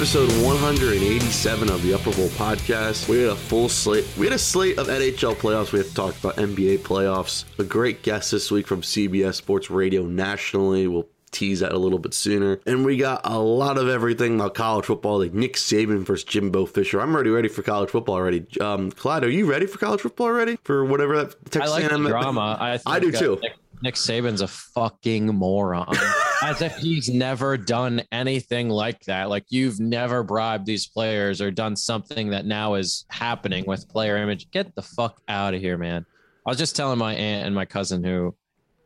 Episode 187 of the Upper Bowl podcast. We had a full slate. We had a slate of NHL playoffs. We have to talk about NBA playoffs. A great guest this week from CBS Sports Radio nationally. We'll tease that a little bit sooner. And we got a lot of everything about college football, like Nick Saban versus Jimbo Fisher. I'm already ready for college football already. Um, Clyde, are you ready for college football already? For whatever that I Texas like the A&M drama. I, I do too. Nick, Nick Saban's a fucking moron. As if he's never done anything like that. Like you've never bribed these players or done something that now is happening with player image. Get the fuck out of here, man. I was just telling my aunt and my cousin who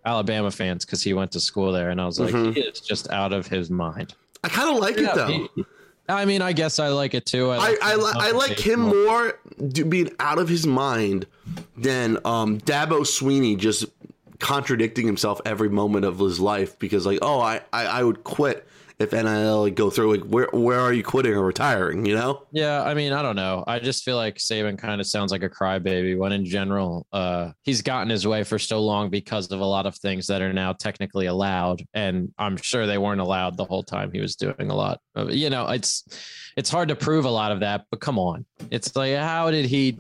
Alabama fans because he went to school there, and I was like, Mhm. he is just out of his mind. I kind of like it though. he- I mean, I guess I like it too. I, like I, his li- I like him conversation. more being out of his mind than um, Dabo Swinney just contradicting himself every moment of his life because like oh I, I, I would quit if NIL would go through like where where are you quitting or retiring you know Yeah, I mean, I don't know. I just feel like Saban kind of sounds like a crybaby when in general, uh, he's gotten his way for so long because of a lot of things that are now technically allowed. And I'm sure they weren't allowed the whole time he was doing a lot of, you know, it's, it's hard to prove a lot of that, but come on. It's like, how did he,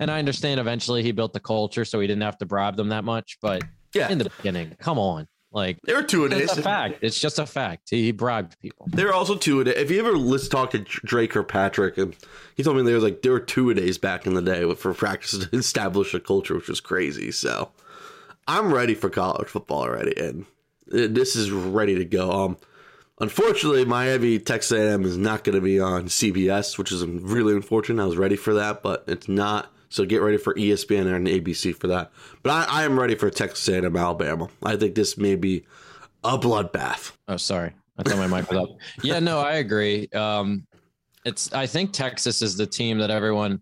and I understand eventually he built the culture so he didn't have to bribe them that much, but yeah in the beginning, come on. Like, there were two of it's days a fact. It's just a fact. He, he bribed people. there are also two a day if you ever listen talk to Drake or Patrick, and he told me there was like there were two a days back in the day for practice to establish a culture which was crazy so I'm ready for college football already, and this is ready to go. Um, unfortunately, Miami Texas A&M is not going to be on CBS, which is really unfortunate. I was ready for that, but it's not. So get ready for ESPN and ABC for that. But I, I am ready for Texas A&M Alabama. I think this may be a bloodbath. Oh, sorry. I thought my mic was up. Yeah, no, I agree. Um, it's I think Texas is the team that everyone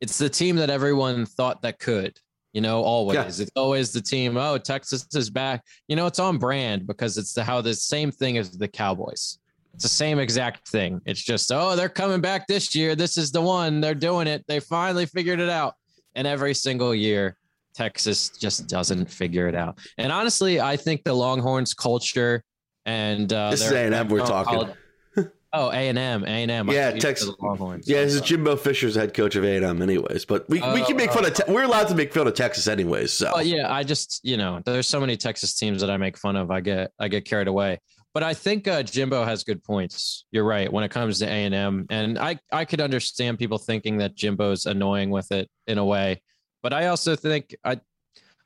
it's the team that everyone thought that could, you know, always. Yeah. It's always the team, oh, Texas is back. You know, it's on brand because it's the how the same thing as the Cowboys. It's the same exact thing. It's just, oh, they're coming back this year. This is the one. They're doing it. They finally figured it out. And every single year, Texas just doesn't figure it out. And honestly, I think the Longhorns culture and uh, This is A&M we're talking. Oh, A and M, A and M. Yeah, Texas- Longhorns. Yeah, this is Jimbo Fisher's head coach of A&M anyways. But we, we can make fun of, te- we're allowed to make fun of Texas anyways. So yeah, I just you know, there's so many Texas teams that I make fun of. I get I get carried away. But I think uh, Jimbo has good points. You're right when it comes to A and M, and I I could understand people thinking that Jimbo's annoying with it in a way. But I also think I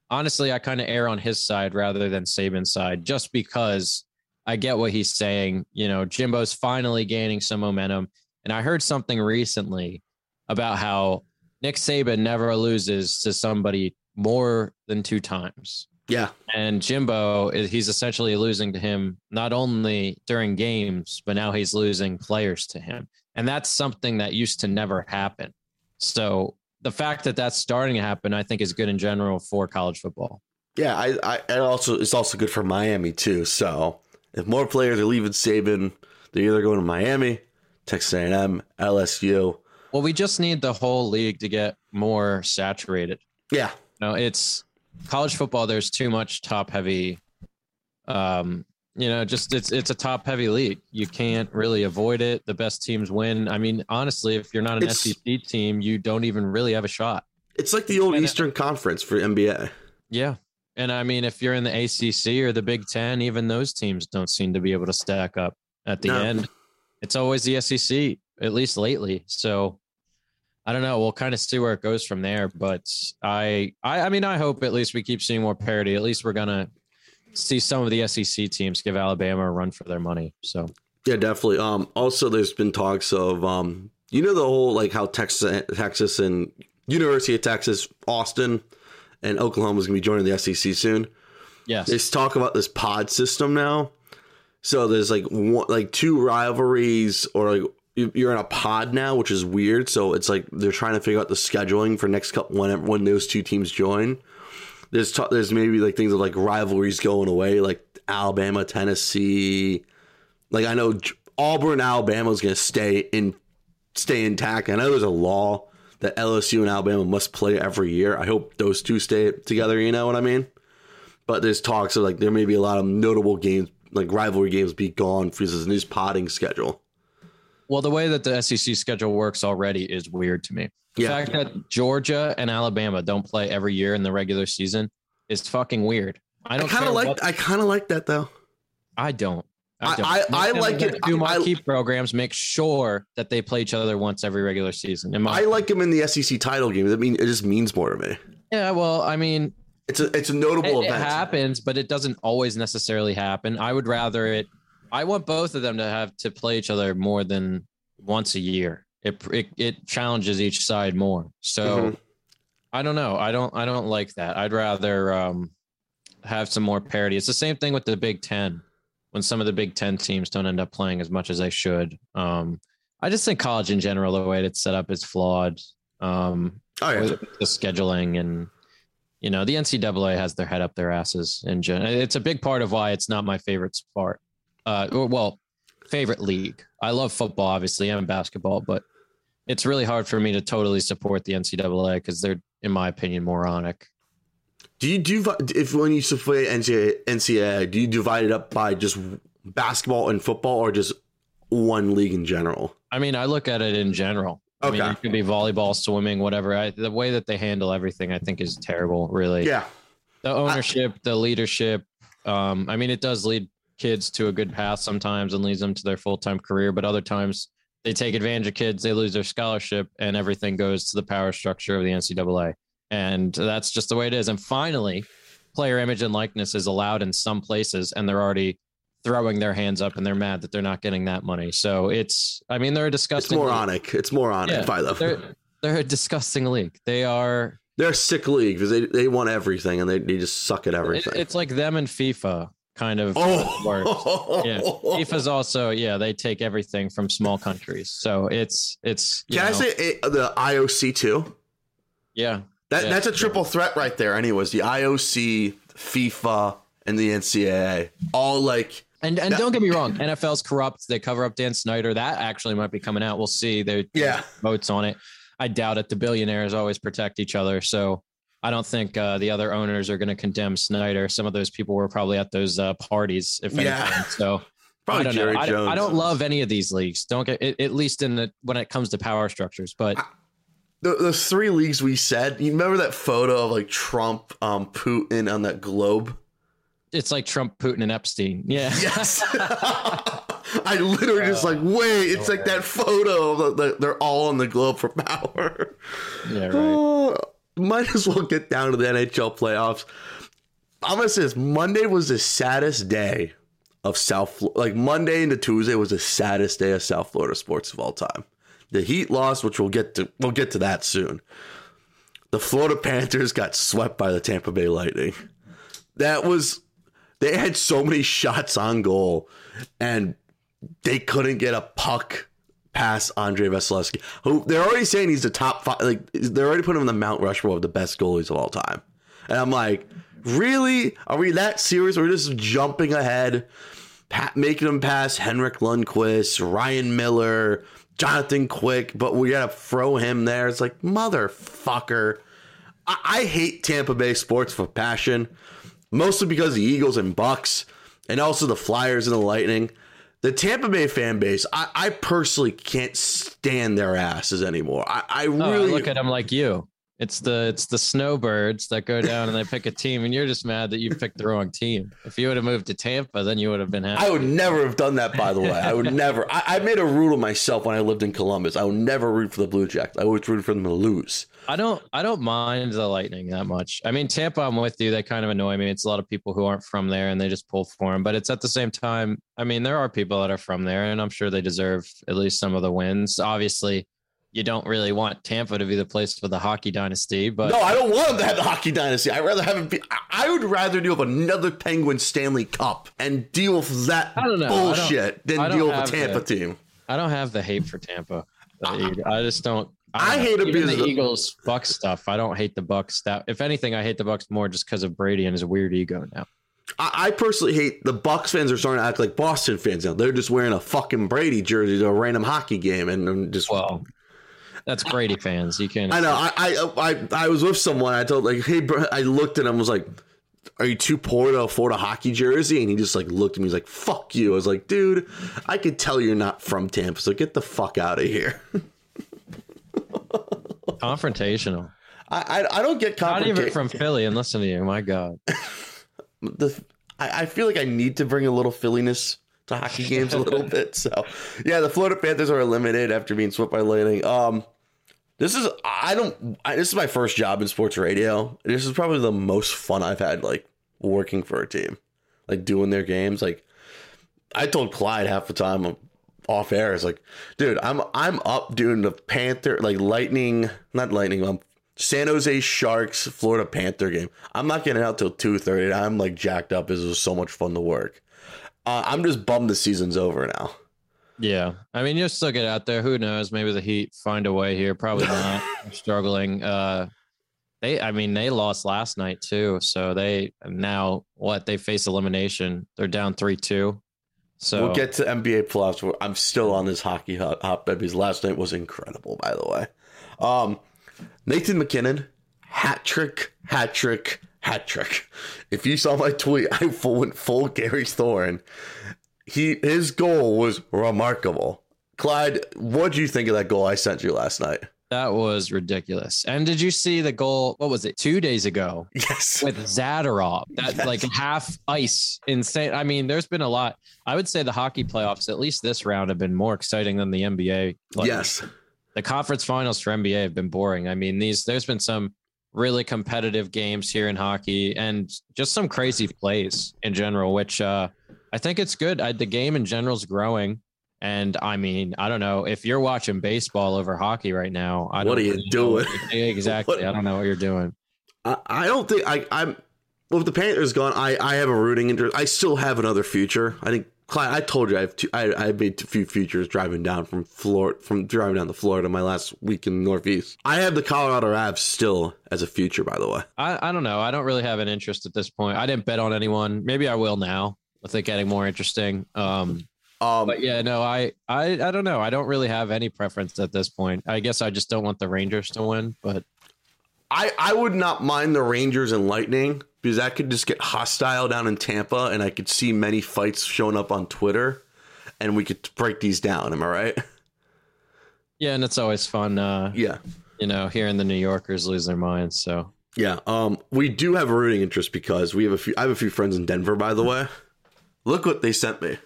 honestly I kind of err on his side rather than Saban's side, just because I get what he's saying. You know, Jimbo's finally gaining some momentum, and I heard something recently about how Nick Saban never loses to somebody more than two times. Yeah, And Jimbo, he's essentially losing to him not only during games, but now he's losing players to him. And that's something that used to never happen. So the fact that that's starting to happen, I think, is good in general for college football. Yeah, I, I and also it's also good for Miami too. So if more players are leaving Saban, they're either going to Miami, Texas A&M, LSU. Well, we just need the whole league to get more saturated. Yeah, No, it's college football. There's too much top heavy. Um, you know, just it's it's a top heavy league. You can't really avoid it. The best teams win. I mean, honestly, if you're not an It's- SEC team, you don't even really have a shot. it's like the old And- Eastern Conference for NBA. Yeah. And I mean, if you're in the ACC or the Big Ten, even those teams don't seem to be able to stack up at the No. end. It's always the SEC, at least lately. So I don't know. We'll kind of see where it goes from there. But I, I, I mean, I hope at least we keep seeing more parity. At least we're gonna see some of the SEC teams give Alabama a run for their money. So Yeah, definitely. Um, also, there's been talks of um, you know, the whole like how Texas, Texas, and University of Texas, Austin, and Oklahoma is going to be joining the SEC soon. yes, There's talk about this pod system now. So there's like one, like two rivalries, or like you're in a pod now, which is weird. So it's like they're trying to figure out the scheduling for next couple when when those two teams join. There's ta- there's maybe like things of like rivalries going away, like Alabama, Tennessee. Like I know Auburn, Alabama is going to stay in stay intact. I know there's a law that LSU and Alabama must play every year. I hope those two stay together. You know what I mean? But there's talks of like there may be a lot of notable games, like rivalry games, be gone for this new potting schedule. Well, the way that the SEC schedule works already is weird to me. The Yeah. fact that Georgia and Alabama don't play every year in the regular season is fucking weird. I I don't kind of like what- I kind of like that though. I don't. I I- don't. I- Make I like it- Two I- marquee programs make sure that they play each other once every regular season. My, I like them in the SEC title game. That mean it just means more to me. yeah. Well, I mean, It's a it's a notable it event. It happens, but it doesn't always necessarily happen. I would rather it. I want both of them to have to play each other more than once a year. It it, it challenges each side more. So. Mhm. I don't know. I don't I don't like that. I'd rather um have some more parity. It's the same thing with the Big 10 when some of the Big 10 teams don't end up playing as much as they should. Um I just think college in general the way it's set up is flawed. Um Oh yeah, with the scheduling and you know, the NCAA has their head up their asses in general. It's a big part of why it's not my favorite sport. Uh or, well, favorite league. I love football obviously and basketball, but it's really hard for me to totally support the NCAA because they're, in my opinion, moronic. Do you do if when you support NCAA, NCAA, do you divide it up by just basketball and football, or just one league in general? I mean, I look at it in general. I mean, Okay. it could be volleyball, swimming, whatever. I, the way that they handle everything, I think, is terrible. Really, Yeah, the ownership, the leadership. Um, I mean, it does lead kids to a good path sometimes and leads them to their full time career, but other times they take advantage of kids, they lose their scholarship, and everything goes to the power structure of the NCAA. And that's just the way it is. And finally, player image and likeness is allowed in some places, and they're already throwing their hands up and they're mad that they're not getting that money. So it's, I mean, they're a it's disgusting. league. moronic. It's moronic Yeah, by them. They're They're, a disgusting league. They are. They're a sick league because they they want everything and they, they just suck at it- everything. it's like them and FIFA kind of. oh, worse. Yeah, FIFA's also yeah they take everything from small countries, so it's it's Can I say it, the IOC too? yeah That Yeah. that's a triple threat right there. Anyways, the IOC, FIFA, and the NCAA all like and and That- don't get me wrong, NFL's corrupt. They cover up Dan Snyder. That actually might be coming out. We'll see. They Yeah. votes on it. I doubt it. The billionaires always protect each other, so I don't think uh, the other owners are going to condemn Snyder. Some of those people were probably at those uh, parties, if Yeah. anything. So probably I don't Jerry know. I, Jones. I don't love any of these leagues. Don't get it, at least in the when it comes to power structures. But the, the three leagues we said. You remember that photo of like Trump, um, Putin on that globe? it's like Trump, Putin, and Epstein. Yeah. Yes. I literally just like wait. It's like that photo. Of the, the, they're all on the globe for power. yeah. Right. Oh, might as well get down to the NHL playoffs. I'm gonna say this: Monday was the saddest day of South. Like Monday into Tuesday was the saddest day of South Florida sports of all time. The Heat lost, which we'll get to. We'll get to that soon. The Florida Panthers got swept by the Tampa Bay Lightning. That was. They had so many shots on goal, and they couldn't get a puck past Andrei Vasilevskiy, who they're already saying he's the top five. Like they're already putting him in the Mount Rushmore of the best goalies of all time. And I'm like, really? Are we that serious? We're just jumping ahead, pa- making him pass Henrik Lundqvist, Ryan Miller, Jonathan Quick, but we gotta throw him there. It's like motherfucker. I, I hate Tampa Bay sports for passion, mostly because the Eagles and Bucks, and also the Flyers and the Lightning. The Tampa Bay fan base, I, I personally can't stand their asses anymore. I, I Oh, I really look at them like you. It's the it's the snowbirds that go down and they pick a team, and you're just mad that you picked the wrong team. If you would have moved to Tampa, then you would have been happy. I would never have done that, by the way. I would never. I, I made a rule of myself when I lived in Columbus. I would never root for the Blue Jackets. I always root for them to lose. I don't I don't mind the Lightning that much. I mean, Tampa, I'm with you. They kind of annoy me. It's a lot of people who aren't from there and they just pull for them. But it's at the same time, I mean, there are people that are from there, and I'm sure they deserve at least some of the wins. Obviously, you don't really want Tampa to be the place for the hockey dynasty, but No, I don't want them to have the hockey dynasty. I'd rather have it be. I- would rather deal with another Penguin Stanley Cup and deal with that I don't know. I don't- bullshit than deal with a Tampa the- team. I don't have the hate for Tampa. Uh-uh. I just don't. I hate Even the Eagles Bucks stuff. I don't hate the Bucks. That if anything, I hate the Bucks more just because of Brady and his weird ego now. I, I personally hate the Bucks fans are starting to act like Boston fans now. They're just wearing a fucking Brady jersey to a random hockey game and I'm just. Well, that's Brady fans. You can't. I know. I, I I I was with someone. I told like, hey, bro. I looked at him. Was like, are you too poor to afford a hockey jersey? And he just like looked at me. He's like, fuck you. I was like, dude, I could tell you're not from Tampa, so get the fuck out of here. confrontational. I I, I don't get Not even from Philly. And listen to you. My God. the I, I feel like I need to bring a little Philliness to hockey games a little bit. So yeah, the Florida Panthers are eliminated after being swept by Lightning. Um, this is I don't I, this is my first job in sports radio. This is probably the most fun I've had like working for a team, like doing their games. Like I told Clyde half the time off air, it's like, dude, I'm I'm up doing the Panther like Lightning, not Lightning, um, San Jose Sharks, Florida Panther game. I'm not getting out till two thirty. I'm like jacked up. This was so much fun to work. Uh, I'm just bummed the season's over now. Yeah. I mean, you'll still get out there. Who knows? Maybe the Heat find a way here. Probably not. Struggling. Uh, they, I mean, they lost last night too. So they now what? They face elimination. They're down three two. So We'll get to NBA playoffs. I'm still on this hockey hot, hotbed because last night was incredible. By the way, um, Nathan MacKinnon, hat trick, hat trick, hat trick. If you saw my tweet, I full, went full Gary Thorne. He his goal was remarkable. Clyde, what do you think of that goal I sent you last night? That was ridiculous. And did you see the goal? What was it? Two days ago Yes, with Zadorov, that Yes. like half ice, insane. I mean, there's been a lot. I would say the hockey playoffs, at least this round, have been more exciting than the NBA. Like, yes. the conference finals for NBA have been boring. I mean, these there's been some really competitive games here in hockey and just some crazy plays in general, which uh, I think it's good. I, the game in general is growing. And I mean, I don't know if you're watching baseball over hockey right now. I What are you really doing? exactly. What- I don't know what you're doing. I, I don't think I, I'm. Well, if the Panthers gone, I, I have a rooting interest. I still have another future. I think Clyde, I told you I have two, I I made a few futures driving down from Florida from driving down to Florida my last week in the Northeast. I have the Colorado Avs still as a future, by the way. I, I don't know. I don't really have an interest at this point. I didn't bet on anyone. Maybe I will now with it getting more interesting. Um, Um, But yeah, no, I, I, I don't know. I don't really have any preference at this point. I guess I just don't want the Rangers to win. But I I would not mind the Rangers and Lightning because that could just get hostile down in Tampa, and I could see many fights showing up on Twitter, and we could break these down. Am I right? yeah, and it's always fun, uh, Yeah. you know, hearing the New Yorkers lose their minds. So Yeah, um, we do have a rooting interest because we have a few. I have a few friends in Denver, by the way. Look what they sent me.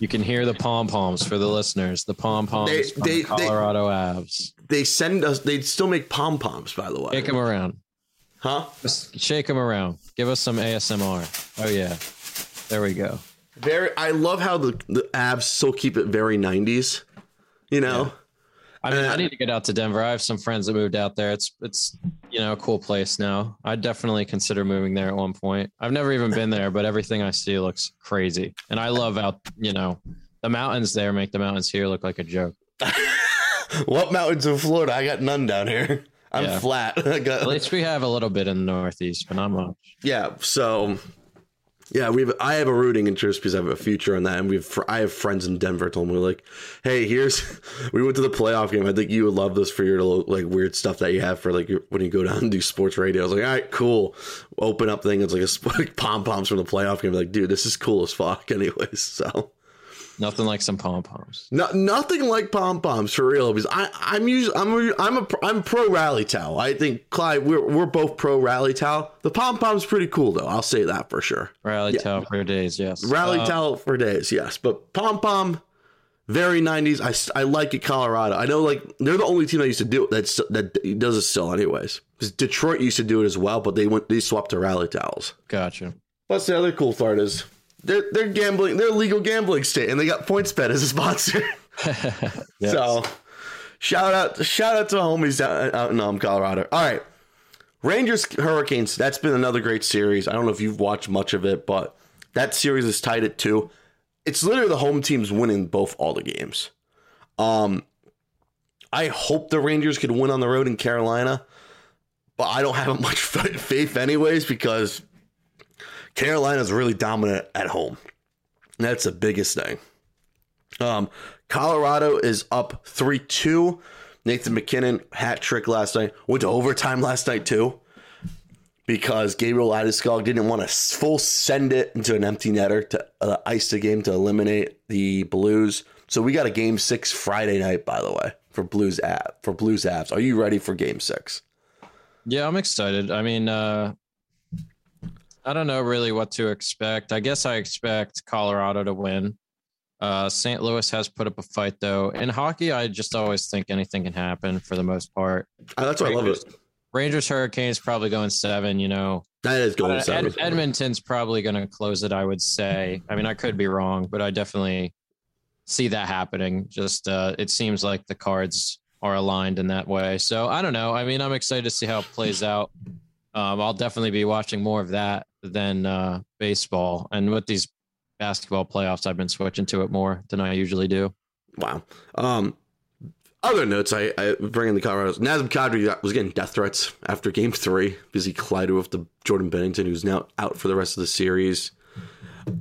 You can hear the pom poms for the listeners. The pom poms They- from they- they- Colorado Avs. They send us. They still make pom poms, by the way. Shake them around. Huh? Just shake them around. Give us some ASMR. Oh yeah, there we go. Very. I love how the the Avs still keep it very nineties. You know. I mean, Uh, I need to get out to Denver. I have some friends that moved out there. It's it's you know a cool place now. I'd definitely consider moving there at one point. I've never even been there, but everything I see looks crazy, and I love out you know The mountains there make the mountains here look like a joke. what mountains in Florida? I got none down here. I'm Yeah. flat. Got At least we have a little bit in the Northeast, but not much. yeah. So yeah, we've I have a rooting interest because I have a future in that, and we've I have friends in Denver told me like, hey, here's we went to the playoff game. I think you would love this for your like weird stuff that you have for like your, when you go down and do sports radio. I was like, all right, cool. Open up thing. It's like a like pom poms from the playoff game. Like, dude, this is cool as fuck. Anyways, so. Nothing like some pom poms. No, nothing like pom poms for real. Because I, I'm usually, I'm, a, I'm a, I'm pro rally towel. I think Clyde, we're, we're both pro rally towel. The pom pom's pretty cool though. I'll say that for sure. Rally Yeah. towel for days, yes. Rally Uh, towel for days, yes. But pom pom, very 90s. I, I like it. Colorado. I know like they're the only team that used to do it that's that does it still anyways. Because Detroit used to do it as well, but they went they swapped to rally towels. Gotcha. Plus the other cool part is they're they're gambling. They're a legal gambling state, and they got PointsBet as a sponsor. Yes. So shout out shout out to homies out, out in um, Colorado. All right. Rangers Hurricanes, that's been another great series. I don't know if you've watched much of it, but that series is tied at two. It's literally the home teams winning both all the games. Um I hope the Rangers could win on the road in Carolina, but I don't have much faith anyways because Carolina's really dominant at home. That's the biggest thing. Um, Colorado is up 3 2. Nathan MacKinnon hat trick last night. Went to overtime last night too. Because Gabriel Landeskog didn't want to full send it into an empty netter to uh, ice the game to eliminate the Blues. So we got a game six Friday night, by the way, for Blues app for Blues apps. Are you ready for game six? Yeah, I'm excited. I mean, uh, I don't know really what to expect. I guess I expect Colorado to win. Uh, St. Louis has put up a fight though. In hockey, I just always think anything can happen for the most part. Uh, that's why I love it. Rangers Hurricanes probably going seven. You know, That is going Uh, seven. Ed- Edmonton's probably going to close it. I would say. I mean, I could be wrong, but I definitely see that happening. Just uh, it seems like the cards are aligned in that way. So I don't know. I mean, I'm excited to see how it plays out. Um, I'll definitely be watching more of that than uh, baseball. And with these basketball playoffs, I've been switching to it more than I usually do. Wow. Um, other notes I, I bring in the Colorado. Nazem Kadri was getting death threats after game three because he collided with the Jordan Binnington, who's now out for the rest of the series.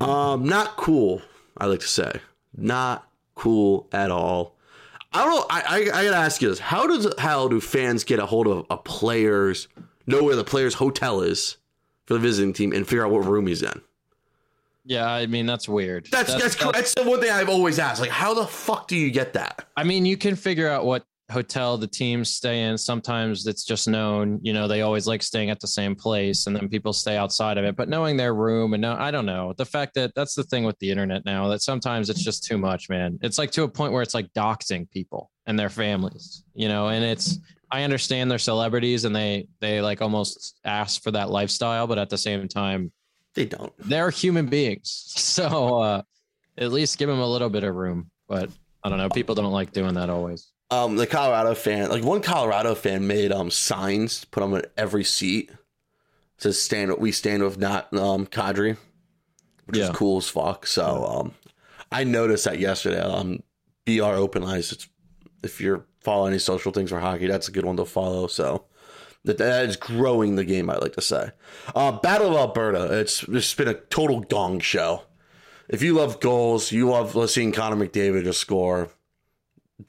Um, not cool, I like to say. Not cool at all. I don't know. I, I, I gotta ask you this. How does how do fans get a hold of a player's know where the player's hotel is for the visiting team and figure out what room he's in? Yeah, I mean that's weird. That's that's that's, that's the one thing I've always asked. Like, how the fuck do you get that? I mean, you can figure out what hotel the teams stay in. Sometimes it's just known, you know, they always like staying at the same place and then people stay outside of it. But knowing their room and no, I don't know. The fact that that's the thing with the internet now that sometimes it's just too much, man. It's like to a point where it's like doxing people and their families, you know, and it's, I understand they're celebrities and they, they like almost ask for that lifestyle, but at the same time, They don't. they're human beings. So, uh, at least give them a little bit of room. But I don't know. People don't like doing that always. um the Colorado fan, like one Colorado fan made um signs, put them at every seat. It says stand we stand with not um Kadri, which Yeah. is cool as fuck. So um I noticed that yesterday. Um BR Open Ice. It's if you're following any social things for hockey, that's a good one to follow. So that that is growing the game, I like to say. Uh Battle of Alberta, it's it's been a total gong show. If you love goals, you love seeing Connor McDavid just score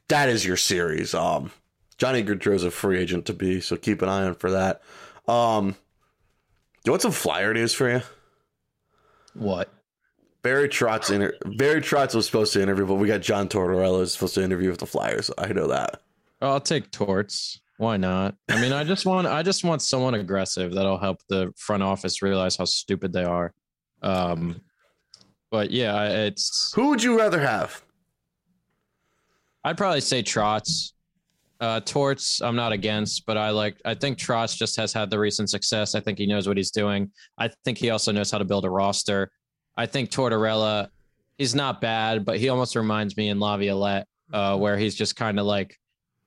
that is your series. Um, Johnny Gaudreau's a free agent to be, so keep an eye on for that. Um, you want some flyer news for you? What? Barry Trotz inter- Barry Trotz was supposed to interview, but we got John Tortorella is supposed to interview with the Flyers. I know that. I'll take torts. Why not? I mean, I just want I just want someone aggressive that'll help the front office realize how stupid they are. Um, but yeah, I- it's Who would you rather have? I'd probably say Trotz. Uh, Torts, I'm not against, but I like. I think Trotz just has had the recent success. I think he knows what he's doing. I think he also knows how to build a roster. I think Tortorella, he's not bad, but he almost reminds me in Laviolette, uh, where he's just kind of like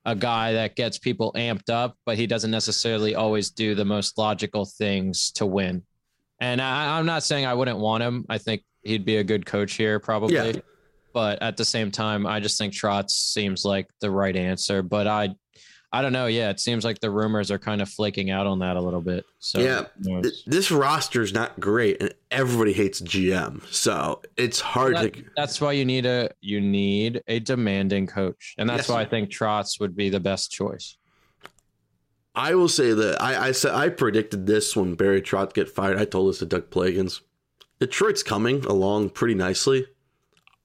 a guy that gets people amped up, but he doesn't necessarily always do the most logical things to win. And I, I'm not saying I wouldn't want him. I think he'd be a good coach here, probably. Yeah. but at the same time, I just think Trotz seems like the right answer. But I, I don't know. Yeah, it seems like the rumors are kind of flaking out on that a little bit. So yeah, th- this roster's not great, and everybody hates GM, so it's hard That- to. that's why you need a you need a demanding coach, and that's Yes. why I think Trotz would be the best choice. I will say that I, I said I predicted this when Barry Trotz get fired. I told this to Doug Plagans. Detroit's coming along pretty nicely.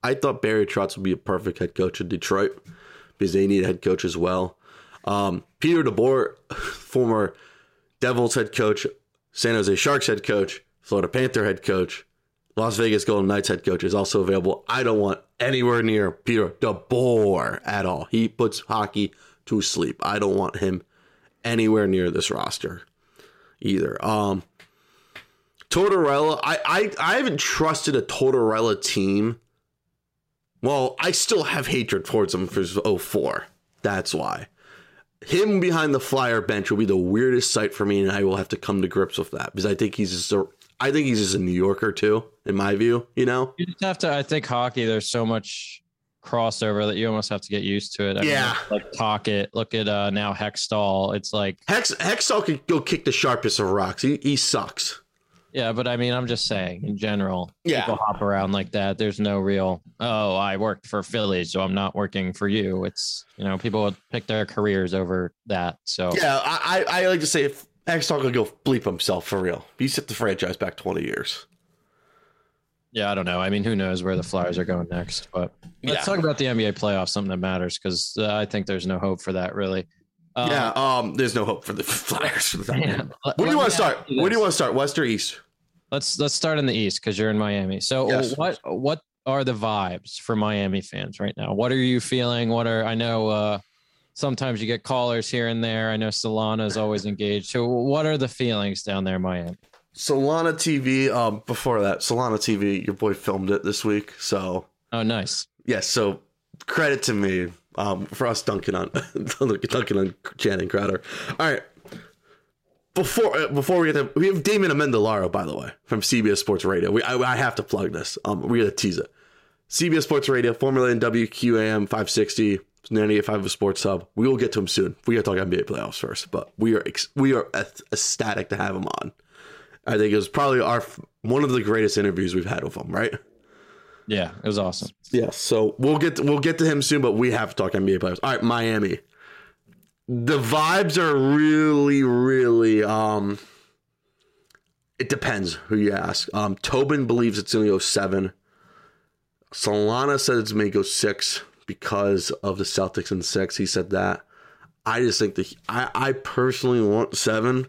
I thought Barry Trotz would be a perfect head coach in Detroit because they need a head coach as well. Um, Peter DeBoer, former Devils head coach, San Jose Sharks head coach, Florida Panther head coach, Las Vegas Golden Knights head coach is also available. I don't want anywhere near Peter DeBoer at all. He puts hockey to sleep. I don't want him anywhere near this roster either. Um, Tortorella, I, I I haven't trusted a Tortorella team. Well, I still have hatred towards him for 04. That's why. Him behind the flyer bench will be the weirdest sight for me, and I will have to come to grips with that because I think he's just a, I think he's just a New Yorker too, in my view. You know, You just have to. I think hockey. There's so much crossover that you almost have to get used to it. I mean, Yeah. like Talkit. Look at uh now Hextall. It's like Hex Hextall could go kick the sharpest of rocks. He he sucks. Yeah, but I mean, I'm just saying in general. Yeah. people hop around like that. There's no real. Oh, I worked for Philly, so I'm not working for you. It's you know people would pick their careers over that. So Yeah, I, I, like to say if Hextall could go bleep himself for real. He set the franchise back 20 years. Yeah, I don't know. I mean, who knows where the Flyers are going next? But let's Yeah. talk about the NBA playoffs, something that matters, because uh, I think there's no hope for that really. Um, yeah, um, there's no hope for the Flyers. For yeah. Where do you want to start? Where do you want to start? West or East? Let's let's start in the East because you're in Miami. So Yes. what what are the vibes for Miami fans right now? What are you feeling? What are I know uh, sometimes you get callers here and there. I know Solana is always engaged. So what are the feelings down there in Miami? Solana TV. Um, before that, Solana TV. Your boy filmed it this week, so Oh, nice. yes. So credit to me. Um, for us dunking on dunking on Channing Crowder. All right. Before uh, before we get to we have Damon Amendolara by the way from CBS Sports Radio. We I, I have to plug this. Um, we gotta tease it. CBS Sports Radio, formerly in WQAM 560, 98.5 of Sports Hub. We will get to him soon. We got to talk NBA playoffs first, but we are ex- we are ec- ecstatic to have him on. I think it was probably our one of the greatest interviews we've had with him, right? Yeah, it was awesome. Yeah. So we'll get to, we'll get to him soon, but we have to talk NBA playoffs. All right, Miami. The vibes are really, really. um It depends who you ask. Um Tobin believes it's going to go seven. Solana said it's going to go six because of the Celtics and six. He said that. I just think that I, I personally want seven,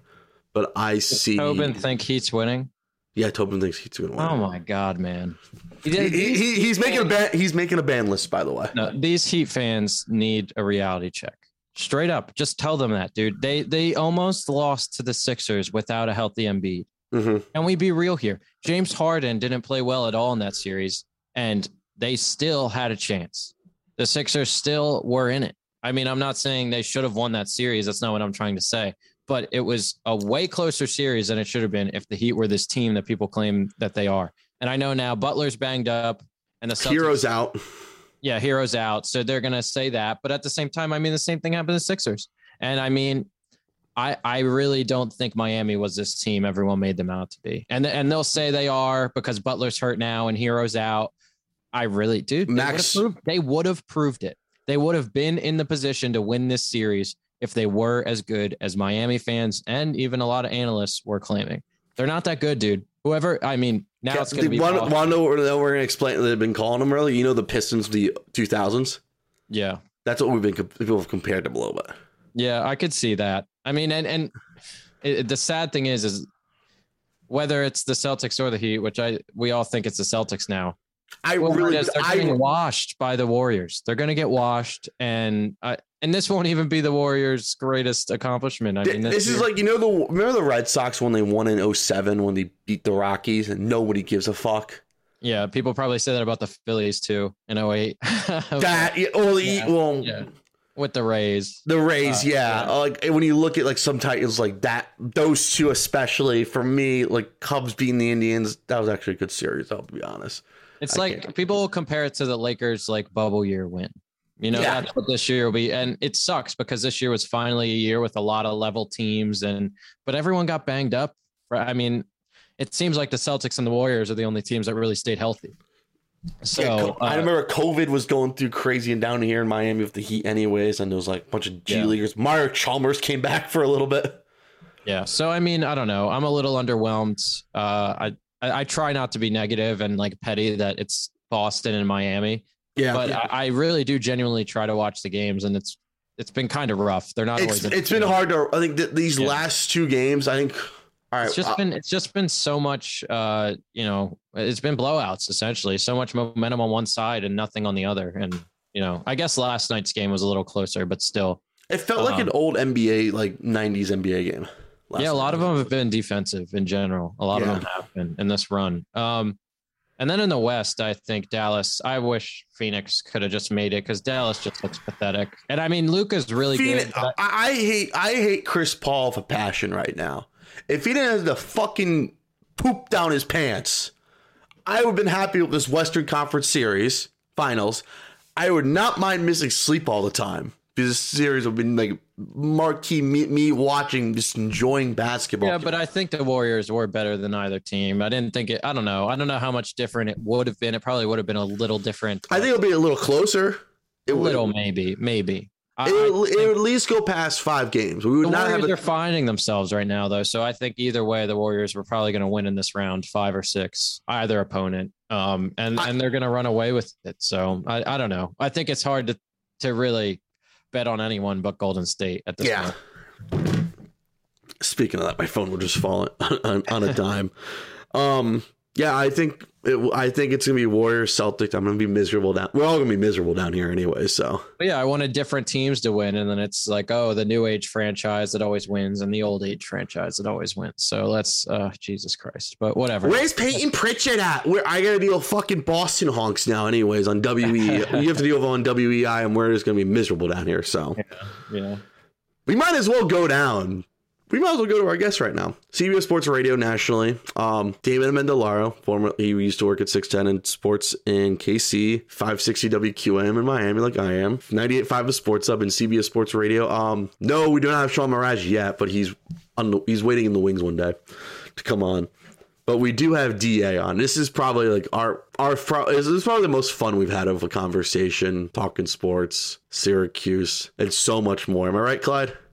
but I see. Tobin think Heat's winning. yeah, Tobin thinks he's going to win. Oh my god, man. He He, did- he, he- he's making a ban. He's making a ban list, by the way. No, these Heat fans need a reality check. Straight up, just tell them that, dude. They they almost lost to the Sixers without a healthy Embiid. hmm And we be real here. James Harden didn't play well at all in that series, and they still had a chance. The Sixers still were in it. I mean, I'm not saying they should have won that series. That's not what I'm trying to say. But it was a way closer series than it should have been if the Heat were this team that people claim that they are. And I know now Butler's banged up, and the Celtics, Herro's out. Yeah, Herro's out. So they're gonna say that. But at the same time, I mean, the same thing happened to the Sixers. And I mean, I I really don't think Miami was this team everyone made them out to be. And and they'll say they are because Butler's hurt now and Herro's out. I really, dude, they would have Max- proved, they would have proved it. They would have been in the position to win this series if they were as good as Miami fans and even a lot of analysts were claiming. They're not that good, dude. Whoever, I mean, now it's going to be. Want Boston. to know what we're going to explain? They've been calling them early. You know the Pistons, of the 2000s. yeah. That's what we've been. People have compared them a little bit. Yeah, I could see that. I mean, and and it, the sad thing is, is whether it's the Celtics or the Heat, which I we all think it's the Celtics now. I Well, really. they're I, getting washed by the Warriors. They're going to get washed, and uh, and this won't even be the Warriors' greatest accomplishment. I mean, this is like you know the remember the Red Sox when they won in 07 when they beat the Rockies and nobody gives a fuck. yeah. People probably say that about the Phillies too in 08. That yeah, well, Yeah, well yeah. with the Rays. the Rays, Uh, yeah. yeah. Like when you look at like some titles like that, those two especially for me, like Cubs beating the Indians, that was actually a good series. I'll be honest. It's I like people will compare it to the Lakers like bubble year win. You know, Yeah. that's what this year will be. And it sucks because this year was finally a year with a lot of level teams and but everyone got banged up. I mean, it seems like the Celtics and the Warriors are the only teams that really stayed healthy. So Yeah, I uh, remember COVID was going through crazy and down here in Miami with the Heat, anyways, and there was like a bunch of G Yeah. leaguers. Mario Chalmers came back for a little bit. Yeah. So I mean, I don't know. I'm a little underwhelmed. Uh, I, I I try not to be negative and like petty that it's Boston and Miami, Yeah, but I, I really do genuinely try to watch the games, and it's it's been kind of rough. They're not it's always. it's been hard to. I think that these Yeah. last two games, I think. All right, It's just uh, been it's just been so much. Uh, you know, it's been blowouts essentially. So much momentum on one side and nothing on the other, and you know, I guess last night's game was a little closer, but still, it felt like an um, old NBA, like '90s NBA game. Yeah, a lot of them have been defensive in general. A lot Yeah. of them have been in this run. Um, and then in the West, I think Dallas. I wish Phoenix could have just made it because Dallas just looks pathetic. And I mean, Luka's really Phoenix, good. but- I, I hate I hate Chris Paul for passion right now. If he didn't have the fucking poop down his pants, I would have been happy with this Western Conference Series finals. I would not mind missing sleep all the time because this series would have been like marquee me, me watching, just enjoying basketball. yeah, but I think the Warriors were better than either team. I didn't think it. I don't know. I don't know how much different it would have been. It probably would have been a little different. I think it'll be a little closer. It a would, little, maybe, maybe. I- It would, it would at least go past five games. We would the not Warriors have are finding themselves right now, though. So I think either way, the Warriors were probably going to win in this round, five or six, either opponent. Um, and I- and they're going to run away with it. So I, I don't know. I think it's hard to to really bet on anyone but Golden State at this Yeah. point. Speaking of that, my phone will just fall on, on a dime. Um, yeah, I think it, I think it's gonna be Warriors Celtics. I'm gonna be miserable down. We're all gonna be miserable down here anyway. So But yeah, I wanted different teams to win, and then it's like, oh, the new age franchise that always wins, and the old age franchise that always wins. So let's, uh, Jesus Christ, but whatever. where's Payton Pritchard at? Where I gotta deal with fucking Boston honks now. Anyways, on WE, you have to deal with on WEEI, and we're just gonna be miserable down here. So Yeah. we might as well go down. We might as well go to our guest right now. CBS Sports Radio nationally. Um, David Amendolara, former he used to work at 610 in sports in KC, 560 WQAM in Miami, like I am. 98.5 of Sports Hub in CBS Sports Radio. Um, no, we do not have Sean Mirage yet, but he's the, he's waiting in the wings one day to come on. But we do have DA on. This is probably like our our fro- this is probably the most fun we've had of a conversation, talking sports, Syracuse, and so much more. Am I right, Clyde?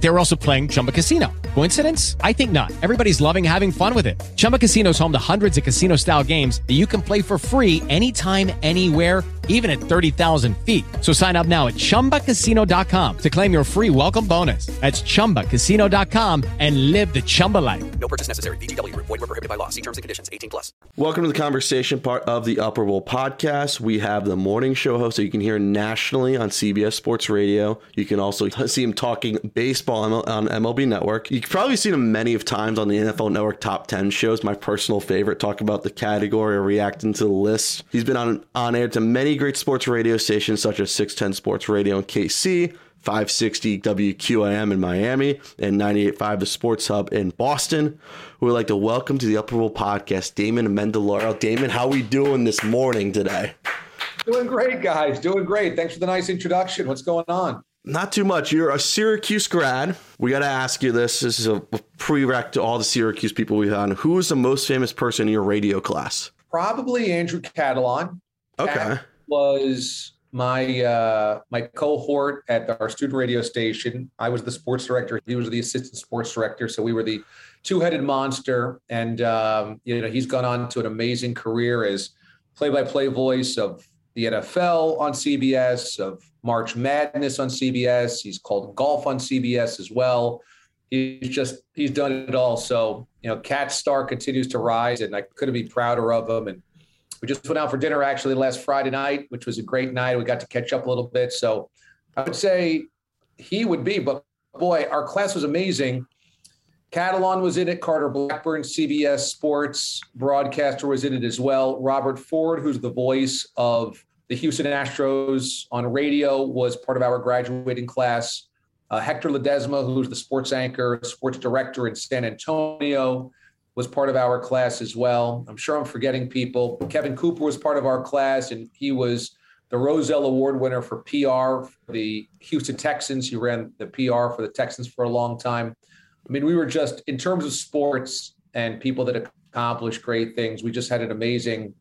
They were also playing Chumba Casino. Coincidence? I think not. Everybody's loving having fun with it. Chumba Casino is home to hundreds of casino style games that you can play for free anytime, anywhere, even at 30,000 feet. So sign up now at chumbacasino.com to claim your free welcome bonus. That's chumbacasino.com and live the Chumba life. No purchase necessary. VGW Group. Void were prohibited by law. See terms and conditions. 18 plus. Welcome to the conversation part of the Upper Bowl podcast. We have the morning show host that you can hear nationally on CBS Sports Radio. You can also see him talking baseball on MLB Network. You've probably seen him many of times on the NFL Network Top 10 shows. My personal favorite, talk about the category or reacting to the list. He's been on, on air to many great sports radio stations such as 610 Sports Radio in KC, 560 WQAM in Miami, and 98.5 The Sports Hub in Boston. We would like to welcome to the Upper Bowl podcast Damon Amendolara. Damon, how are we doing this morning today? Doing great, guys. Doing great. Thanks for the nice introduction. What's going on? Not too much. You're a Syracuse grad. We got to ask you this. This is a prereq to all the Syracuse people we've had. Who is the most famous person in your radio class? Probably Andrew Catalon. Okay. Cat was my uh, my cohort at our student radio station. I was the sports director. He was the assistant sports director. So we were the two-headed monster. And um, you know, he's gone on to an amazing career as play-by-play voice of the NFL on CBS, of March Madness on CBS. He's called golf on CBS as well. He's just he's done it all. So you know, Cat Star continues to rise, and I couldn't be prouder of him. And we just went out for dinner actually last Friday night, which was a great night. We got to catch up a little bit. So I would say he would be, but boy, our class was amazing. Catalon was in it. Carter Blackburn, CBS Sports broadcaster, was in it as well. Robert Ford, who's the voice of the Houston Astros on radio, was part of our graduating class. Uh, Hector Ledesma, who's the sports anchor, sports director in San Antonio, was part of our class as well. I'm sure I'm forgetting people. Kevin Cooper was part of our class, and he was the Rozelle Award winner for PR for the Houston Texans. He ran the PR for the Texans for a long time. I mean, we were just in terms of sports and people that accomplished great things. We just had an amazing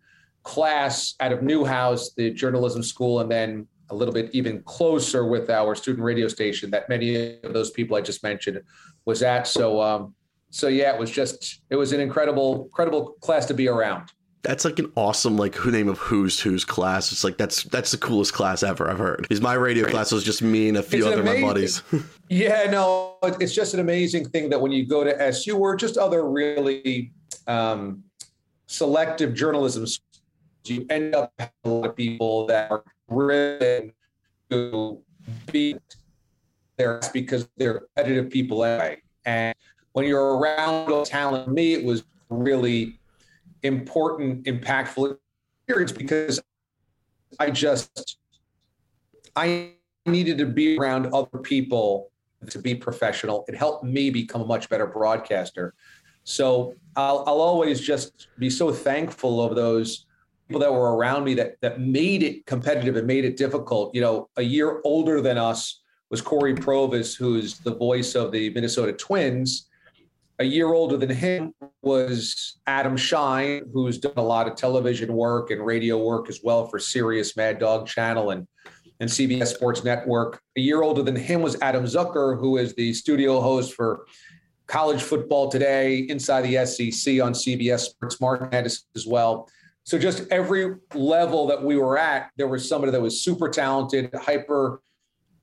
class out of Newhouse, the journalism school, and then a little bit even closer with our student radio station that many of those people I just mentioned was at. So, um, so yeah, it was just it was an incredible, incredible class to be around. That's like an awesome like who name of who's who's class. It's like that's that's the coolest class ever I've heard. Because my radio class was just me and a few It's other of my buddies. Yeah, no, it's just an amazing thing that when you go to SU or just other really um, selective journalism, schools, you end up having a lot of people that are driven to be there because they're competitive people anyway. And when you're around talent, me, it was really important, impactful experience because I just I needed to be around other people to be professional. It helped me become a much better broadcaster. So I'll, I'll always just be so thankful of those people that were around me that that made it competitive and made it difficult. You know, a year older than us was Cory Provus, who's the voice of the Minnesota Twins. A year older than him was Adam Schein, who's done a lot of television work and radio work as well for Sirius Mad Dog Channel and and CBS Sports Network. A year older than him was Adam Zucker, who is the studio host for College Football Today, Inside the SEC on CBS Sports Madness as well. So just every level that we were at, there was somebody that was super talented, hyper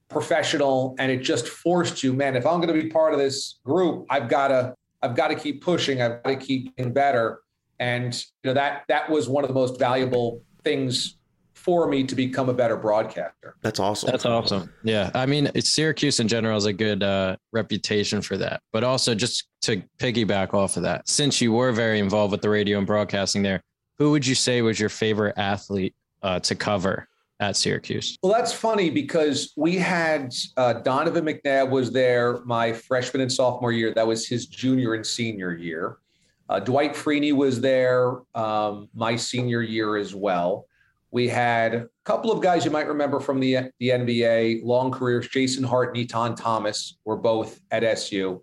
professional, and it just forced you, man. If I'm going to be part of this group, I've got to, I've got to keep pushing. I've got to keep getting better. And you know that that was one of the most valuable things for me to become a better broadcaster. That's awesome. That's awesome. Yeah. I mean, it's Syracuse in general has a good uh, reputation for that. But also, just to piggyback off of that, since you were very involved with the radio and broadcasting there, who would you say was your favorite athlete uh, to cover at Syracuse? Well, that's funny because we had uh, Donovan McNabb was there my freshman and sophomore year. That was his junior and senior year. Uh, Dwight Freeney was there um, my senior year as well. We had a couple of guys you might remember from the, the NBA, long careers. Jason Hart and Etan Thomas were both at SU.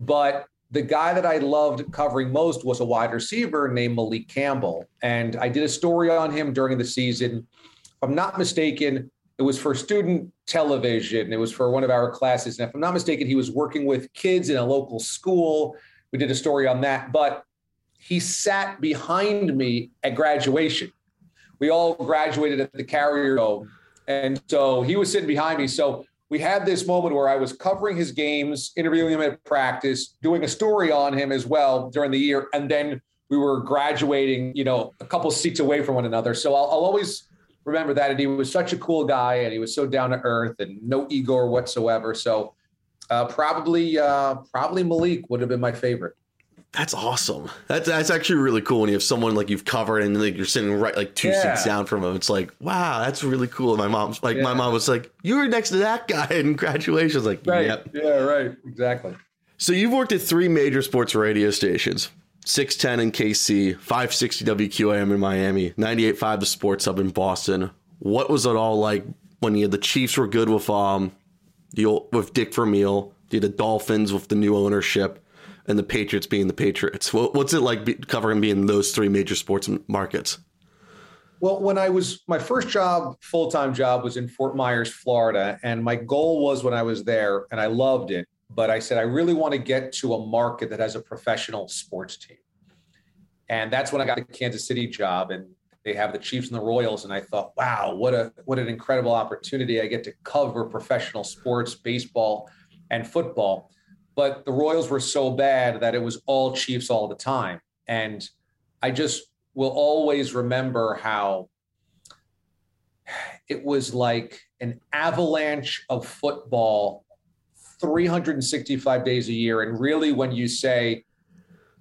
But the guy that I loved covering most was a wide receiver named Malik Campbell. And I did a story on him during the season. If I'm not mistaken, it was for student television. It was for one of our classes. And if I'm not mistaken, he was working with kids in a local school. We did a story on that. But he sat behind me at graduation. We all graduated at the Carrier Dome. And so he was sitting behind me. So we had this moment where I was covering his games, interviewing him at practice, doing a story on him as well during the year. And then we were graduating, you know, a couple seats away from one another. So I'll, I'll always remember that. And he was such a cool guy and he was so down to earth and no ego whatsoever. So uh, probably, uh, probably Malik would have been my favorite. That's awesome. That's that's actually really cool when you have someone like you've covered and like you're sitting right like two Yeah. seats down from him. It's like, wow, that's really cool. And my mom's like, my mom was like, you were next to that guy in graduation. I was like, Right. yep. Yeah, right. Exactly. So you've worked at three major sports radio stations. 610 in KC, 560 WQAM in Miami, 98.5 the Sports Hub in Boston. What was it all like when you the Chiefs were good with um the old, with Dick Vermeil, the, the Dolphins with the new ownership, and the Patriots being the Patriots? What, what's it like be, covering being those three major sports markets? Well, when I was my first job, full time job, was in Fort Myers, Florida, and my goal was when I was there, and I loved it. But I said I really want to get to a market that has a professional sports team, and that's when I got the Kansas City job. And they have the Chiefs and the Royals, and I thought, wow, what a what an incredible opportunity! I get to cover professional sports, baseball, and football. But the Royals were so bad that it was all Chiefs all the time, and I just will always remember how it was like an avalanche of football 365 days a year. And really, when you say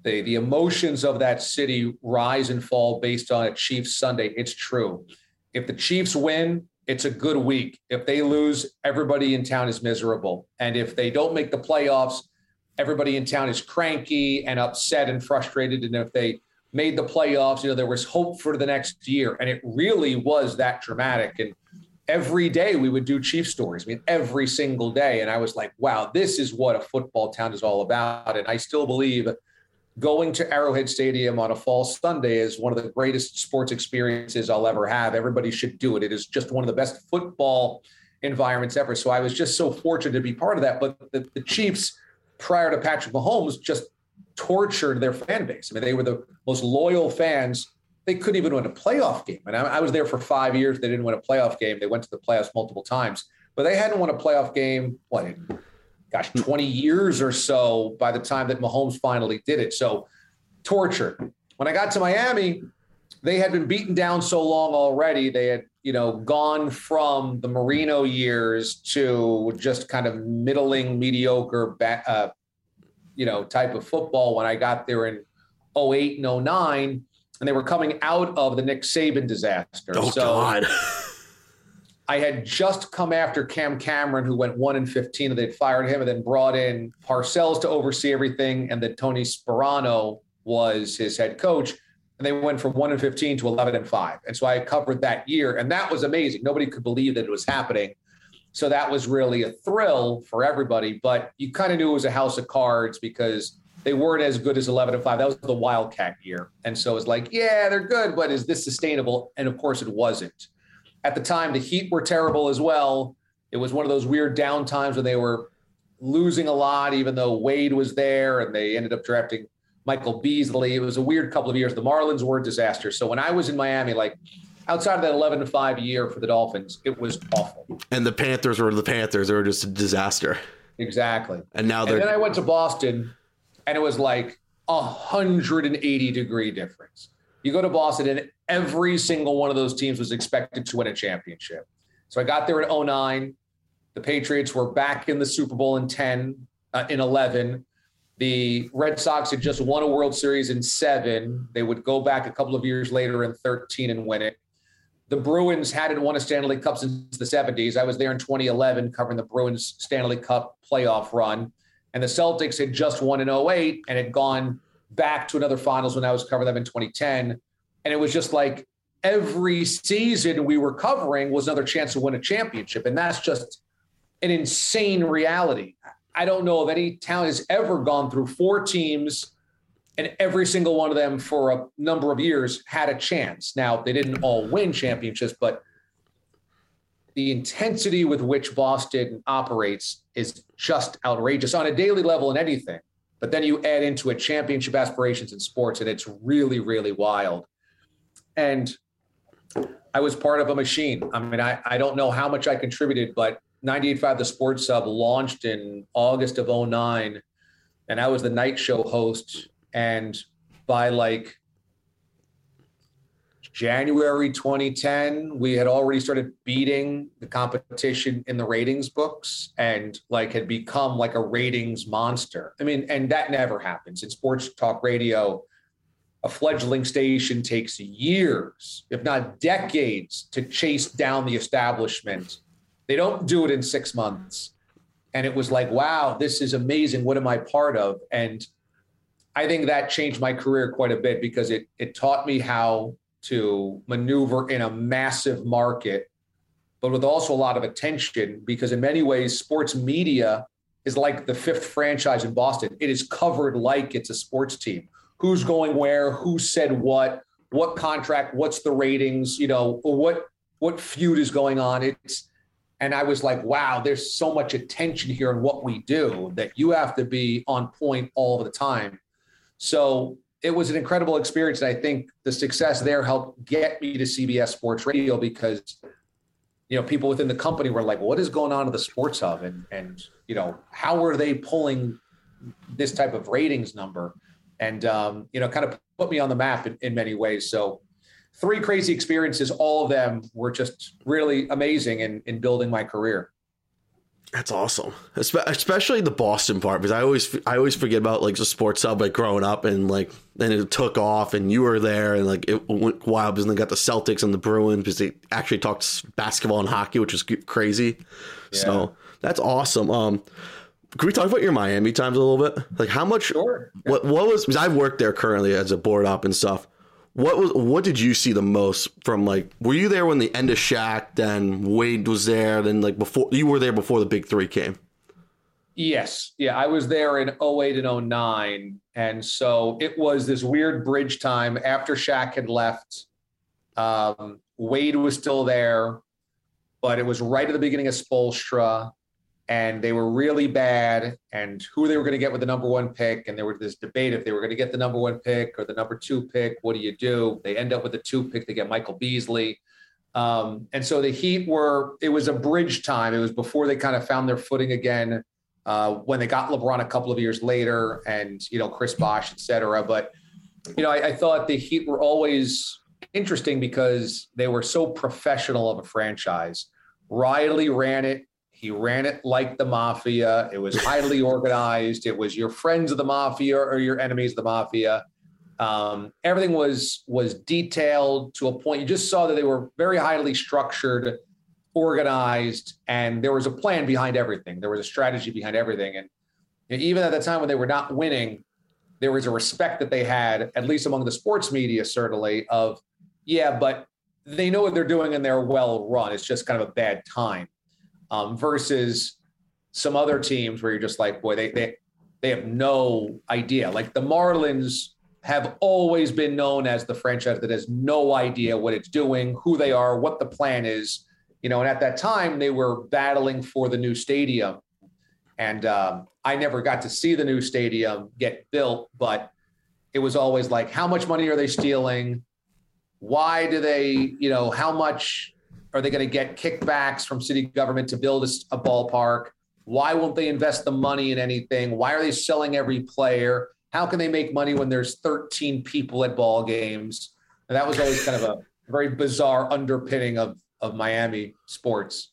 the, the emotions of that city rise and fall based on a Chiefs Sunday, it's true. If the Chiefs win, it's a good week. If they lose, everybody in town is miserable. And if they don't make the playoffs, everybody in town is cranky and upset and frustrated. And if they made the playoffs, you know, there was hope for the next year. And it really was that dramatic. And every day we would do Chief stories. I mean, every single day. And I was like, wow, this is what a football town is all about. And I still believe going to Arrowhead Stadium on a fall Sunday is one of the greatest sports experiences I'll ever have. Everybody should do it. It is just one of the best football environments ever. So I was just so fortunate to be part of that. But the, the Chiefs, prior to Patrick Mahomes, just tortured their fan base. I mean, they were the most loyal fans. They couldn't even win a playoff game. And I, I was there for five years. They didn't win a playoff game. They went to the playoffs multiple times, but they hadn't won a playoff game, what, gosh, 20 years or so by the time that Mahomes finally did it. So torture. When I got to Miami, they had been beaten down so long already. They had, you know, gone from the Marino years to just kind of middling, mediocre, uh, you know, type of football when I got there in 08 and 09. And they were coming out of the Nick Saban disaster. Oh, so, God. I had just come after Cam Cameron, who went one and fifteen, and they'd fired him, and then brought in Parcells to oversee everything, and then Tony Sparano was his head coach, and they went from one and fifteen to eleven and five. And so I covered that year, and that was amazing. Nobody could believe that it was happening. So that was really a thrill for everybody. But you kind of knew it was a house of cards because they weren't as good as 11 and 5. That was the Wildcat year. And so it's like, yeah, they're good, but is this sustainable? And of course, it wasn't. At the time, the Heat were terrible as well. It was one of those weird down times when they were losing a lot, even though Wade was there and they ended up drafting Michael Beasley. It was a weird couple of years. The Marlins were a disaster. So when I was in Miami, like outside of that 11 to 5 year for the Dolphins, it was awful. And the Panthers were the Panthers. They were just a disaster. Exactly. And now they're. And then I went to Boston and it was like a 180 degree difference. You go to Boston and every single one of those teams was expected to win a championship. So I got there at 09. The Patriots were back in the Super Bowl in 10, uh, in 11. The Red Sox had just won a World Series in seven. They would go back a couple of years later in 13 and win it. The Bruins hadn't won a Stanley Cup since the 70s. I was there in 2011 covering the Bruins Stanley Cup playoff run. And the Celtics had just won in 08 and had gone back to another finals when I was covering them in 2010. And it was just like every season we were covering was another chance to win a championship. And that's just an insane reality. I don't know if any town has ever gone through four teams and every single one of them for a number of years had a chance. Now, they didn't all win championships, but the intensity with which Boston operates is just outrageous on a daily level in anything. But then you add into it championship aspirations in sports, and it's really, really wild. And I was part of a machine. I mean, I, I don't know how much I contributed, but 98.5 The Sports Hub launched in August of 09, and I was the night show host. And by like January 2010, we had already started beating the competition in the ratings books and like had become like a ratings monster. I mean, and that never happens in sports talk radio. A fledgling station takes years, if not decades, to chase down the establishment. They don't do it in six months. And it was like, wow, this is amazing. What am I part of? And I think that changed my career quite a bit because it it taught me how to maneuver in a massive market, but with also a lot of attention because, in many ways, sports media is like the fifth franchise in Boston. It is covered like it's a sports team. Who's going where? Who said what? What contract? What's the ratings? You know, what what feud is going on? It's and I was like, wow, there's so much attention here in what we do that you have to be on point all the time. So it was an incredible experience. And I think the success there helped get me to CBS Sports Radio because, you know, people within the company were like, what is going on to the sports hub? And, and, you know, how are they pulling this type of ratings number? And, um, you know, kind of put me on the map in, in many ways. So three crazy experiences, all of them were just really amazing in, in building my career. That's awesome, especially the Boston part because I always I always forget about like the sports hub like growing up and like then it took off and you were there and like it went wild because they got the Celtics and the Bruins because they actually talked basketball and hockey, which is crazy. Yeah. So that's awesome. Um, can we talk about your Miami times a little bit? Like how much? Sure. What what was? Because I've worked there currently as a board op and stuff. What was what did you see the most from like were you there when the end of Shaq then Wade was there then like before you were there before the big 3 came? Yes. Yeah, I was there in 08 and 09 and so it was this weird bridge time after Shaq had left. Um, Wade was still there, but it was right at the beginning of Spoelstra and they were really bad and who they were going to get with the number one pick and there was this debate if they were going to get the number one pick or the number two pick what do you do? They end up with the two pick they get michael beasley. Um, and so the heat were it was a bridge time it was before they kind of found their footing again uh, when they got lebron a couple of years later and you know chris bosh et cetera but you know I, I thought the heat were always interesting because they were so professional of a franchise. Riley ran it he ran it like the mafia. It was highly organized. It was your friends of the mafia or your enemies of the mafia. Um, everything was was detailed to a point. You just saw that they were very highly structured, organized, and there was a plan behind everything. There was a strategy behind everything. And even at the time when they were not winning, there was a respect that they had, at least among the sports media, certainly, of yeah, but they know what they're doing and they're well run. It's just kind of a bad time um, versus some other teams where you're just like, boy, they they they have no idea. Like the Marlins have always been known as the franchise that has no idea what it's doing, who they are, what the plan is. You know, and at that time they were battling for the new stadium, and um, I never got to see the new stadium get built, but it was always like, how much money are they stealing? Why do they, you know, how much are they going to get kickbacks from city government to build a, a ballpark? Why won't they invest the money in anything? Why are they selling every player? How can they make money when there's 13 people at ball games? And that was always kind of a very bizarre underpinning of of Miami sports.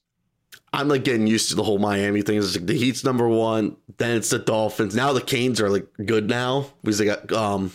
I'm like getting used to the whole Miami thing. It's like the Heat's number one, then it's the Dolphins. Now the Canes are like good now because they got um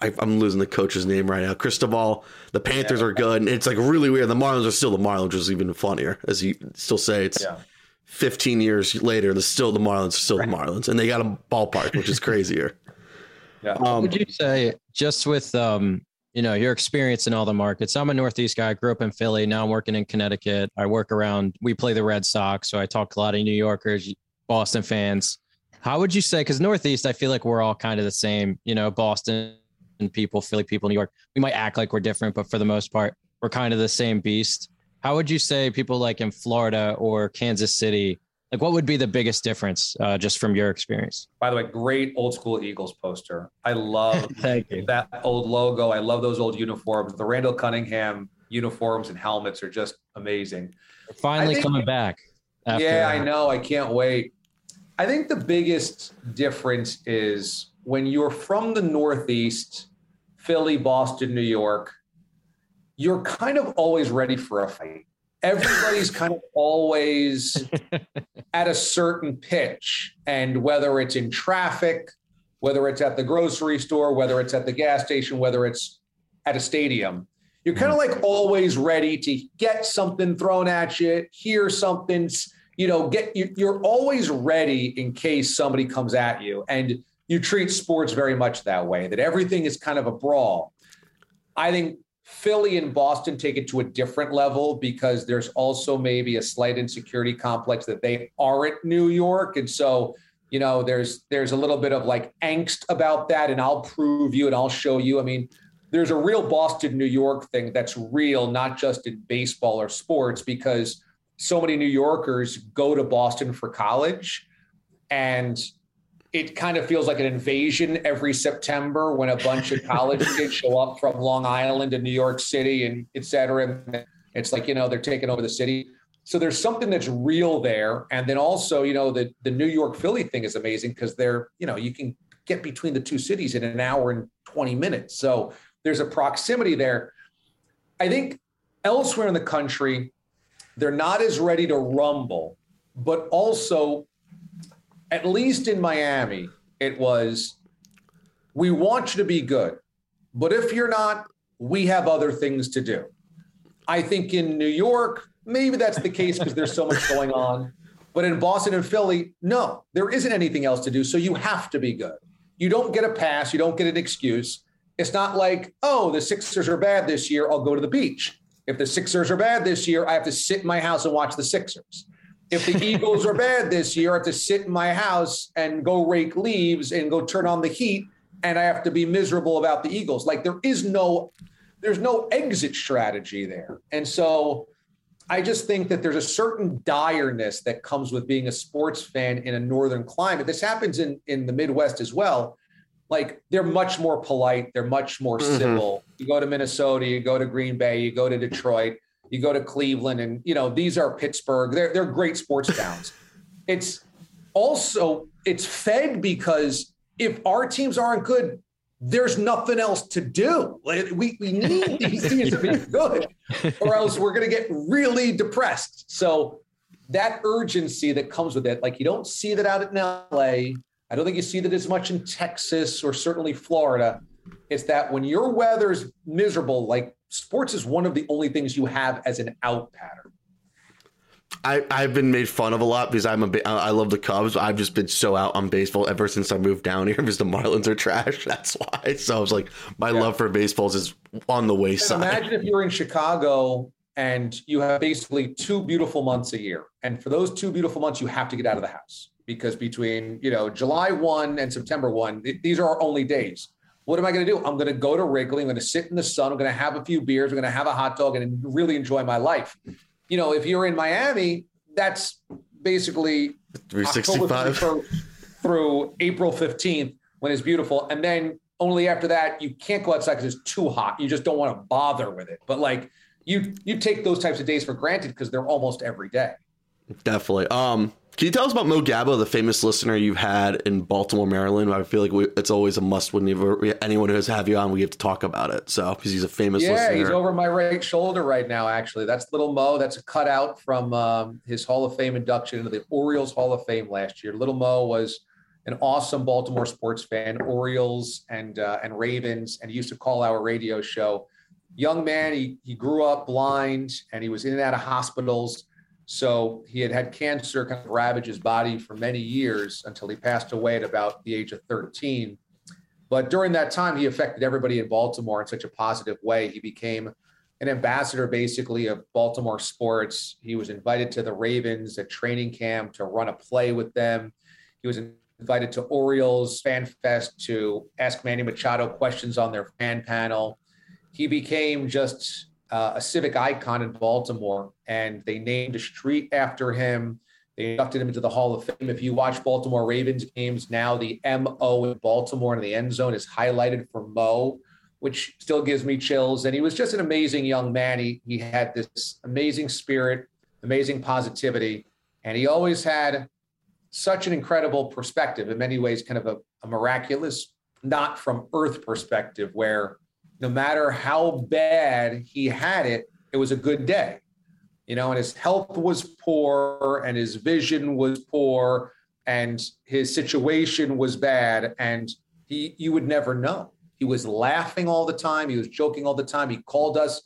I, am losing the coach's name right now. Cristobal. The Panthers yeah. are good. And it's like really weird. The Marlins are still the Marlins, which is even funnier, as you still say. It's yeah. 15 years later. The still the Marlins, still right. the Marlins, and they got a ballpark, which is crazier. yeah. Um, would you say just with um, you know your experience in all the markets? I'm a Northeast guy. I grew up in Philly. Now I'm working in Connecticut. I work around. We play the Red Sox, so I talk to a lot of New Yorkers, Boston fans. How would you say? Because Northeast, I feel like we're all kind of the same. You know, Boston people, Philly people, in New York, we might act like we're different, but for the most part, we're kind of the same beast. How would you say people like in Florida or Kansas City, like what would be the biggest difference uh, just from your experience? By the way, great old school Eagles poster. I love that old logo. I love those old uniforms. The Randall Cunningham uniforms and helmets are just amazing. They're finally think, coming back. After, yeah, I know. I can't wait. I think the biggest difference is when you're from the Northeast Philly, Boston, New York, you're kind of always ready for a fight. Everybody's kind of always at a certain pitch. And whether it's in traffic, whether it's at the grocery store, whether it's at the gas station, whether it's at a stadium, you're kind of mm-hmm. like always ready to get something thrown at you, hear something, you know, get you're always ready in case somebody comes at you. And you treat sports very much that way, that everything is kind of a brawl. I think Philly and Boston take it to a different level because there's also maybe a slight insecurity complex that they aren't New York. And so, you know, there's there's a little bit of like angst about that, and I'll prove you and I'll show you. I mean, there's a real Boston, New York thing that's real, not just in baseball or sports, because so many New Yorkers go to Boston for college. And it kind of feels like an invasion every September when a bunch of college kids show up from Long Island and New York City and et cetera. And it's like, you know, they're taking over the city. So there's something that's real there. And then also, you know, the, the New York Philly thing is amazing because they're, you know, you can get between the two cities in an hour and 20 minutes. So there's a proximity there. I think elsewhere in the country, they're not as ready to rumble, but also at least in Miami, it was we want you to be good. But if you're not, we have other things to do. I think in New York, maybe that's the case because there's so much going on. But in Boston and Philly, no, there isn't anything else to do. So you have to be good. You don't get a pass, you don't get an excuse. It's not like, oh, the Sixers are bad this year, I'll go to the beach. If the Sixers are bad this year, I have to sit in my house and watch the Sixers if the Eagles are bad this year, I have to sit in my house and go rake leaves and go turn on the heat, and I have to be miserable about the Eagles. Like there is no, there's no exit strategy there, and so I just think that there's a certain direness that comes with being a sports fan in a northern climate. This happens in in the Midwest as well. Like they're much more polite, they're much more mm-hmm. civil. You go to Minnesota, you go to Green Bay, you go to Detroit you go to Cleveland, and you know these are Pittsburgh. They're they're great sports towns. It's also it's fed because if our teams aren't good, there's nothing else to do. We, we need these teams to be good, or else we're going to get really depressed. So that urgency that comes with it, like you don't see that out in LA. I don't think you see that as much in Texas or certainly Florida. It's that when your weather's miserable, like sports is one of the only things you have as an out pattern. I, I've been made fun of a lot because I'm a I love the Cubs. I've just been so out on baseball ever since I moved down here because the Marlins are trash. That's why. So I was like, my yeah. love for baseballs is on the wayside. So imagine if you're in Chicago and you have basically two beautiful months a year, and for those two beautiful months, you have to get out of the house because between you know July one and September one, these are our only days. What am I going to do? I'm going to go to Wrigley. I'm going to sit in the sun. I'm going to have a few beers. I'm going to have a hot dog and really enjoy my life. You know, if you're in Miami, that's basically 365 through, through April 15th when it's beautiful. And then only after that, you can't go outside because it's too hot. You just don't want to bother with it. But like you, you take those types of days for granted because they're almost every day. Definitely. Um, can you tell us about Mo Gaba, the famous listener you've had in Baltimore, Maryland? I feel like we, it's always a must whenever anyone who has have you on, we have to talk about it. So because he's a famous listener. yeah, listener. he's over my right shoulder right now. Actually, that's little Mo. That's a cutout from um, his Hall of Fame induction into the Orioles Hall of Fame last year. Little Mo was an awesome Baltimore sports fan, Orioles and uh, and Ravens, and he used to call our radio show. Young man, he he grew up blind, and he was in and out of hospitals so he had had cancer kind of ravage his body for many years until he passed away at about the age of 13. But during that time, he affected everybody in Baltimore in such a positive way. He became an ambassador basically of Baltimore sports. He was invited to the Ravens at training camp to run a play with them. He was invited to Orioles Fan Fest to ask Manny Machado questions on their fan panel. He became just uh, a civic icon in Baltimore, and they named a street after him. They inducted him into the Hall of Fame. If you watch Baltimore Ravens games now, the MO in Baltimore in the end zone is highlighted for Mo, which still gives me chills. And he was just an amazing young man. He, he had this amazing spirit, amazing positivity, and he always had such an incredible perspective, in many ways, kind of a, a miraculous, not from earth perspective, where no matter how bad he had it, it was a good day. You know, and his health was poor and his vision was poor and his situation was bad. And he you would never know. He was laughing all the time. He was joking all the time. He called us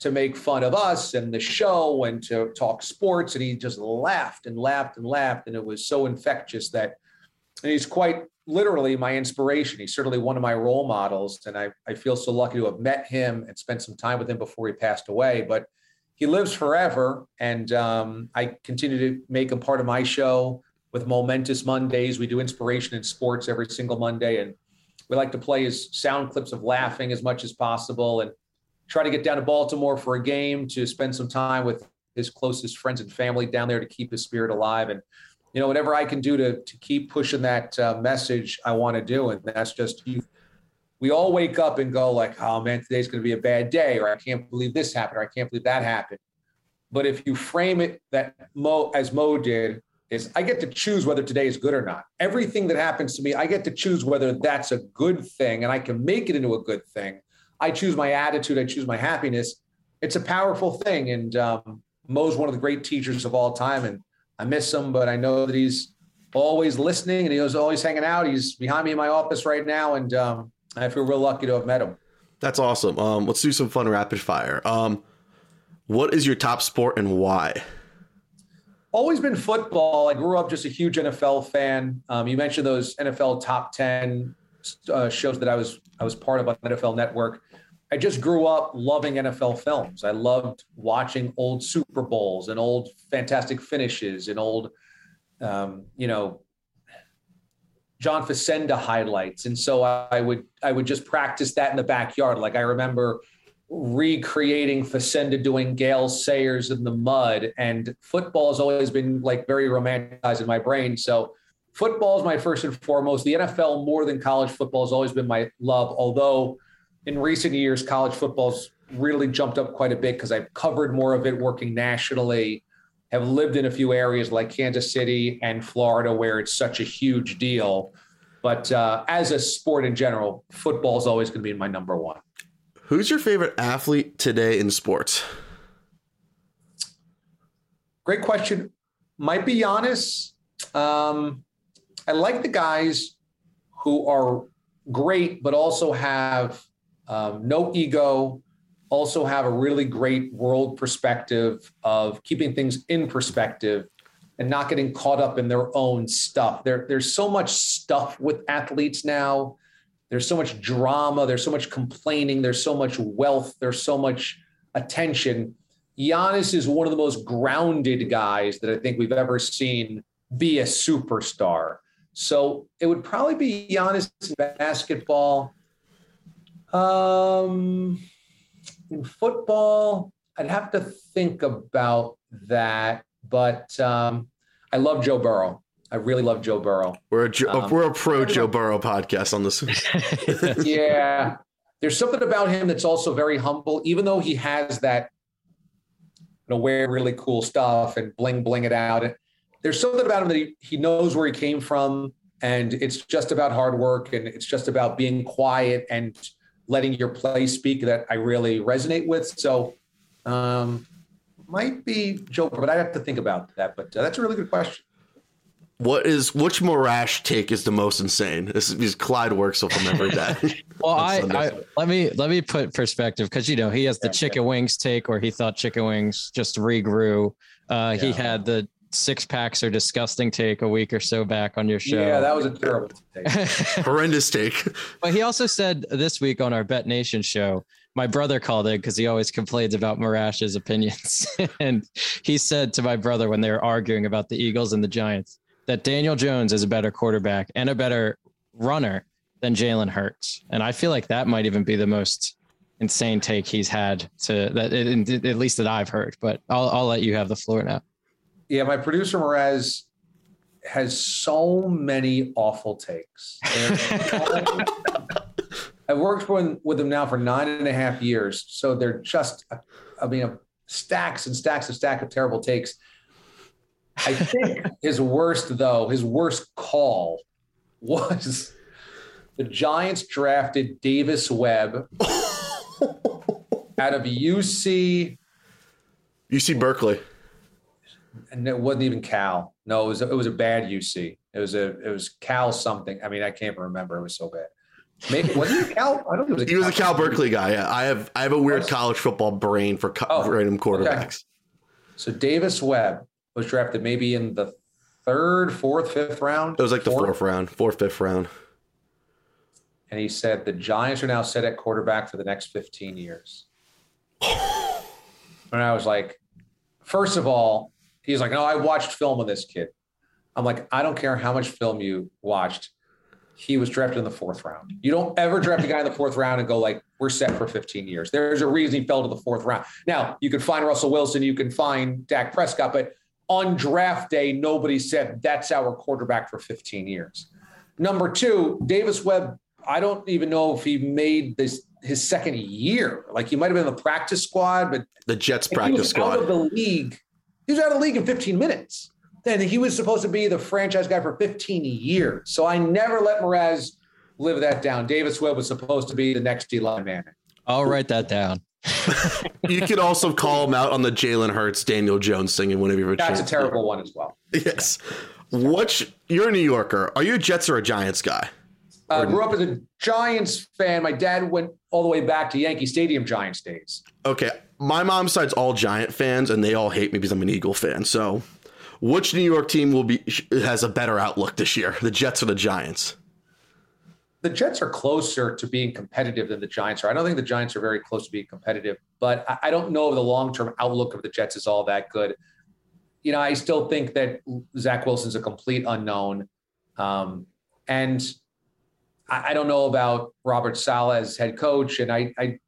to make fun of us and the show and to talk sports. And he just laughed and laughed and laughed. And it was so infectious that and he's quite literally my inspiration. He's certainly one of my role models. And I, I feel so lucky to have met him and spent some time with him before he passed away. But he lives forever. And um, I continue to make him part of my show with Momentous Mondays. We do inspiration in sports every single Monday. And we like to play his sound clips of laughing as much as possible and try to get down to Baltimore for a game to spend some time with his closest friends and family down there to keep his spirit alive. And you know, whatever I can do to to keep pushing that uh, message, I want to do, and that's just you. We all wake up and go like, "Oh man, today's going to be a bad day," or "I can't believe this happened," or "I can't believe that happened." But if you frame it that Mo as Mo did, is I get to choose whether today is good or not. Everything that happens to me, I get to choose whether that's a good thing, and I can make it into a good thing. I choose my attitude. I choose my happiness. It's a powerful thing, and um, Mo's one of the great teachers of all time, and I miss him, but I know that he's always listening and he was always hanging out. He's behind me in my office right now, and um, I feel real lucky to have met him. That's awesome. Um, let's do some fun rapid fire. Um, what is your top sport and why? Always been football. I grew up just a huge NFL fan. Um, you mentioned those NFL top ten uh, shows that I was I was part of on NFL Network. I just grew up loving NFL films. I loved watching old Super Bowls and old fantastic finishes and old, um, you know, John Facenda highlights. And so I would I would just practice that in the backyard. Like I remember recreating Facenda doing Gale Sayers in the mud. And football has always been like very romanticized in my brain. So football is my first and foremost. The NFL more than college football has always been my love, although in recent years, college football's really jumped up quite a bit because I've covered more of it working nationally, have lived in a few areas like Kansas City and Florida where it's such a huge deal. But uh, as a sport in general, football is always going to be my number one. Who's your favorite athlete today in sports? Great question. Might be Giannis. Um, I like the guys who are great, but also have um, no ego, also have a really great world perspective of keeping things in perspective and not getting caught up in their own stuff. There, there's so much stuff with athletes now. There's so much drama. There's so much complaining. There's so much wealth. There's so much attention. Giannis is one of the most grounded guys that I think we've ever seen be a superstar. So it would probably be Giannis in basketball. Um, in football, I'd have to think about that, but um, I love Joe Burrow. I really love Joe Burrow. We're a um, we're a pro Joe Burrow podcast on this. yeah, there's something about him that's also very humble, even though he has that, you know, wear really cool stuff and bling bling it out. There's something about him that he, he knows where he came from, and it's just about hard work and it's just about being quiet and letting your play speak that I really resonate with. So, um, might be Joe, but I have to think about that. But uh, that's a really good question. What is which Morash take is the most insane? This is Clyde works with him every day. well, I, I, let me let me put perspective because you know he has the chicken wings take where he thought chicken wings just regrew. Uh, yeah. He had the six packs are disgusting take a week or so back on your show. Yeah, that was a terrible take. Horrendous take. But he also said this week on our Bet Nation show, my brother called in because he always complains about Morash's opinions. and he said to my brother when they were arguing about the Eagles and the Giants that Daniel Jones is a better quarterback and a better runner than Jalen Hurts. And I feel like that might even be the most insane take he's had to that at least that I've heard. But I'll I'll let you have the floor now yeah, my producer Mraz has so many awful takes. I've worked with, with them now for nine and a half years, so they're just, I mean, stacks and stacks and stacks of terrible takes. I think his worst, though, his worst call was the Giants drafted Davis Webb out of UC. UC Berkeley and it wasn't even Cal. No, it was it was a bad UC. It was a it was Cal something. I mean, I can't remember. It was so bad. Maybe was he Cal? I don't think it was. he Cal was a Cal Berkeley guy. Yeah, I have I have a weird college football brain for co- oh, random quarterbacks. Okay. So Davis Webb was drafted maybe in the third, fourth, fifth round. It was like fourth? the fourth round, fourth, fifth round. And he said the Giants are now set at quarterback for the next 15 years. and I was like, first of all, He's like, no, I watched film of this kid. I'm like, I don't care how much film you watched. He was drafted in the fourth round. You don't ever draft a guy in the fourth round and go like, we're set for 15 years. There's a reason he fell to the fourth round. Now you can find Russell Wilson, you can find Dak Prescott, but on draft day, nobody said that's our quarterback for 15 years. Number two, Davis Webb, I don't even know if he made this his second year. Like he might have been in the practice squad, but The Jets he practice was out of squad. the league. He was out of the league in 15 minutes. Then he was supposed to be the franchise guy for 15 years. So I never let Mraz live that down. Davis Webb was supposed to be the next Eli Manning. I'll write that down. You could also call him out on the Jalen Hurts, Daniel Jones thing whenever you have a That's a terrible one as well. Yes. What's you're a New Yorker? Are you a Jets or a Giants guy? Uh, grew up as a Giants fan. My dad went all the way back to Yankee Stadium Giants days. Okay, my mom's side's all Giant fans, and they all hate me because I'm an Eagle fan. So, which New York team will be has a better outlook this year, the Jets or the Giants? The Jets are closer to being competitive than the Giants are. I don't think the Giants are very close to being competitive, but I, I don't know if the long term outlook of the Jets is all that good. You know, I still think that Zach Wilson's a complete unknown. Um, and I, I don't know about Robert Saleh as head coach. And I, I,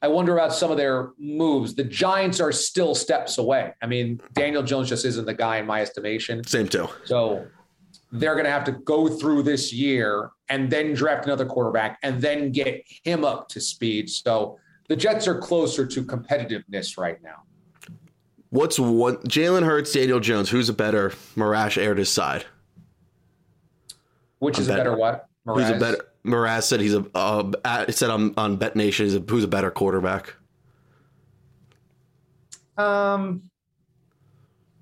I wonder about some of their moves. The Giants are still steps away. I mean, Daniel Jones just isn't the guy in my estimation. Same too. So they're going to have to go through this year and then draft another quarterback and then get him up to speed. So the Jets are closer to competitiveness right now. What's one Jalen Hurts, Daniel Jones? Who's a better Marash aired his side? Which I'm is a better what? Who's a better? Mraz said he's a. Uh, at, it said on on Bet Nation, he's a, who's a better quarterback? Um,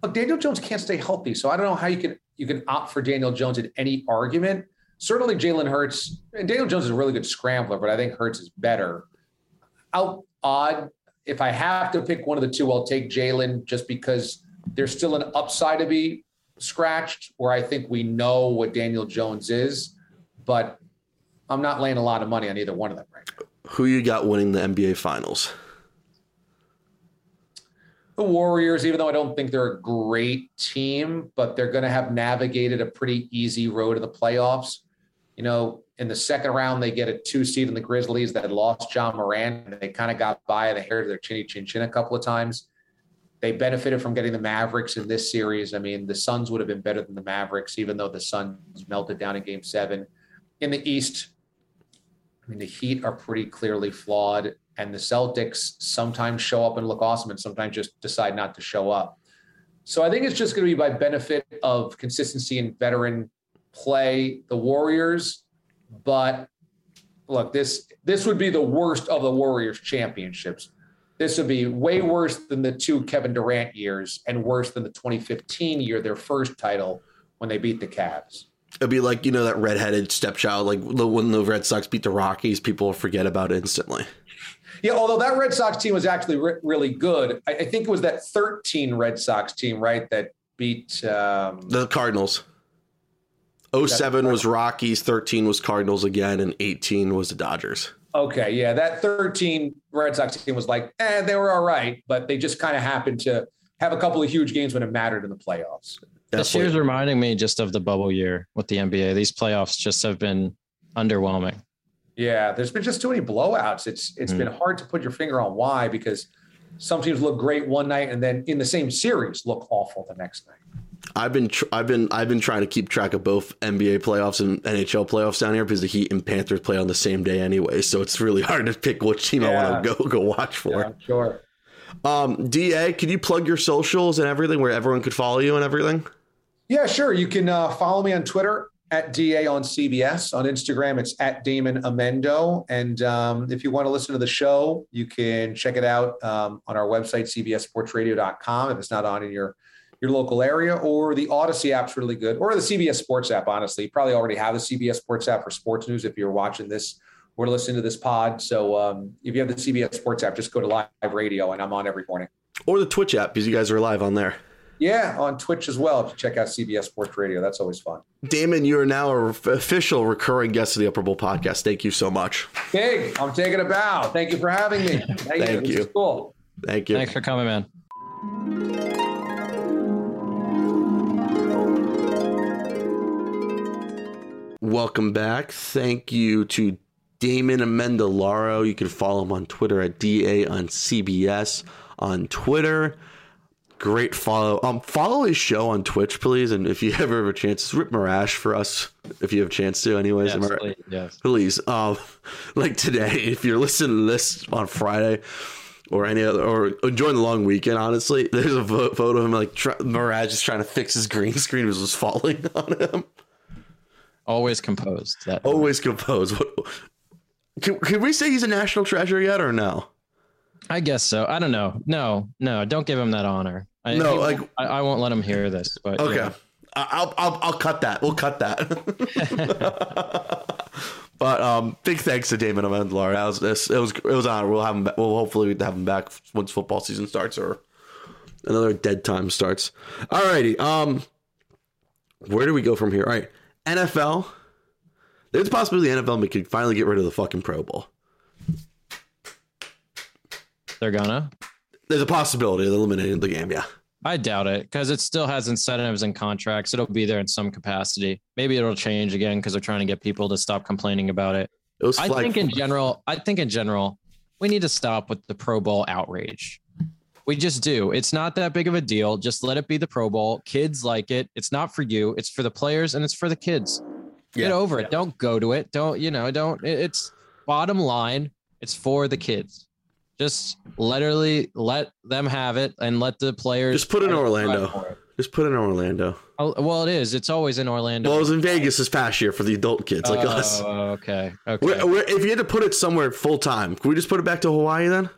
look, Daniel Jones can't stay healthy, so I don't know how you can you can opt for Daniel Jones in any argument. Certainly, Jalen Hurts and Daniel Jones is a really good scrambler, but I think Hurts is better. Out odd. If I have to pick one of the two, I'll take Jalen just because there's still an upside to be scratched. Where I think we know what Daniel Jones is, but I'm not laying a lot of money on either one of them right now. Who you got winning the NBA Finals? the Warriors, even though I don't think they're a great team, but they're going to have navigated a pretty easy road to the playoffs. You know, in the second round, they get a two seed in the Grizzlies that lost Ja Morant. And they kind of got by the hair of their chinny chin chin a couple of times. They benefited from getting the Mavericks in this series. I mean, the Suns would have been better than the Mavericks, even though the Suns melted down in game seven. In the East, I mean, the Heat are pretty clearly flawed, and the Celtics sometimes show up and look awesome, and sometimes just decide not to show up. So I think it's just going to be by benefit of consistency and veteran play. The Warriors, but look, this this would be the worst of the Warriors championships. This would be way worse than the two Kevin Durant years, and worse than the 2015 year, their first title when they beat the Cavs. It'd be like you know that redheaded stepchild, like when the Red Sox beat the Rockies, people forget about it instantly. Yeah, although that Red Sox team was actually re- really good. I, I think it was that 13 Red Sox team, right, that beat. Um, The Cardinals. 07 was Rockies, 13 was Cardinals again, and 18 was the Dodgers. okay, yeah, that 13 Red Sox team was like, eh, they were all right, but they just kind of happened to have a couple of huge games when it mattered in the playoffs. This year's reminding me just of the bubble year with the NBA. These playoffs just have been underwhelming. Yeah, there's been just too many blowouts. It's it's Mm. been hard to put your finger on why because some teams look great one night and then in the same series look awful the next night. I've been tr- I've been I've been trying to keep track of both NBA playoffs and NHL playoffs down here because the Heat and Panthers play on the same day anyway, so it's really hard to pick which team I want to go go watch for. Yeah, sure. Um, Da, could you plug your socials and everything where everyone could follow you and everything? Yeah, sure. You can uh, follow me on Twitter at DA on CBS. On Instagram, it's at Damon Amendo. And um, if you want to listen to the show, you can check it out um, on our website, cbssportsradio.com, if it's not on in your your local area, or the Audacy app's really good, or the CBS Sports app, honestly. You probably already have the CBS Sports app for sports news if you're watching this or listening to this pod. So um, if you have the CBS Sports app, just go to live radio, and I'm on every morning. Or the Twitch app because you guys are live on there. Yeah, on Twitch as well. If you check out CBS Sports Radio, that's always fun. Damon, you are now an official recurring guest of the Upper Bowl podcast. Thank you so much. Big, I'm taking a bow. Thank you for having me. Thank, Thank This you. is cool. Thank you. Thanks for coming, man. Welcome back. Thank you to Damon Amendolara. You can follow him on Twitter at DA on CBS on Twitter. Great follow. Um, follow his show on Twitch, please. And if you ever have a chance, it's rip Marash for us if you have a chance to. Anyways, Yes, right? please, yes. please um like today if you're listening to this on friday or any other or enjoying the long weekend honestly there's a photo of him like try, mirage is trying to fix his green screen was just falling on him Always composed. That always composed what can, can we say he's a national treasure yet or no I guess so. I don't know. No, no, don't give him that honor. I, No, like- won't- I, I won't let him hear this. But okay yeah. I'll, I'll i'll cut that we'll cut that but um big thanks to damon amendolara that was this it was it was on we'll have him back, we'll hopefully have him back once football season starts or another dead time starts alrighty um where do we go from here all right nfl there's a possibility the nfl could finally get rid of the fucking pro bowl they're gonna. there's a possibility of eliminating the game yeah I doubt it because it still has incentives and contracts. It'll be there in some capacity. Maybe it'll change again because they're trying to get people to stop complaining about it. it I think in general, I think in general, we need to stop with the Pro Bowl outrage. We just do. It's not that big of a deal. Just let it be the Pro Bowl. Kids like it. It's not for you. It's for the players and it's for the kids. Get over it. Don't go to it. Don't, you know, don't it's bottom line. It's for the kids. Just literally let them have it and let the players Just put in Orlando. just put in orlando Oh, well, it is. It's always in Orlando. well it was in vegas this past year for the adult kids like us Oh, okay. Okay. Where, where, if you had to put it somewhere full time, can we just put it back to Hawaii then?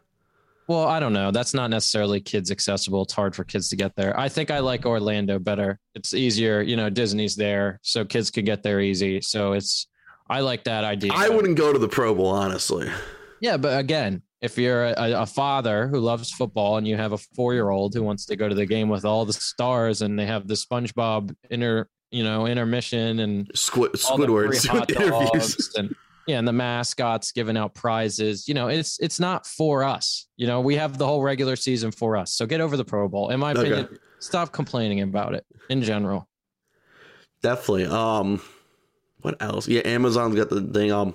Well, I don't know. That's not necessarily kids accessible. It's hard for kids to get there. I think I like Orlando better. It's easier. You know, Disney's there, so kids can get there easy. So it's, I like that idea. I wouldn't go to the Pro Bowl, honestly. Yeah, but again, if you're a, a father who loves football and you have a four year old who wants to go to the game with all the stars and they have the SpongeBob inter, you know, intermission and Squid, Squidward's interviews. and yeah, and the mascots giving out prizes. You know, it's it's not for us. You know, we have the whole regular season for us. So get over the Pro Bowl. In my Okay. opinion, stop complaining about it in general. Definitely. Um, what else? Yeah, Amazon's got the thing. Um,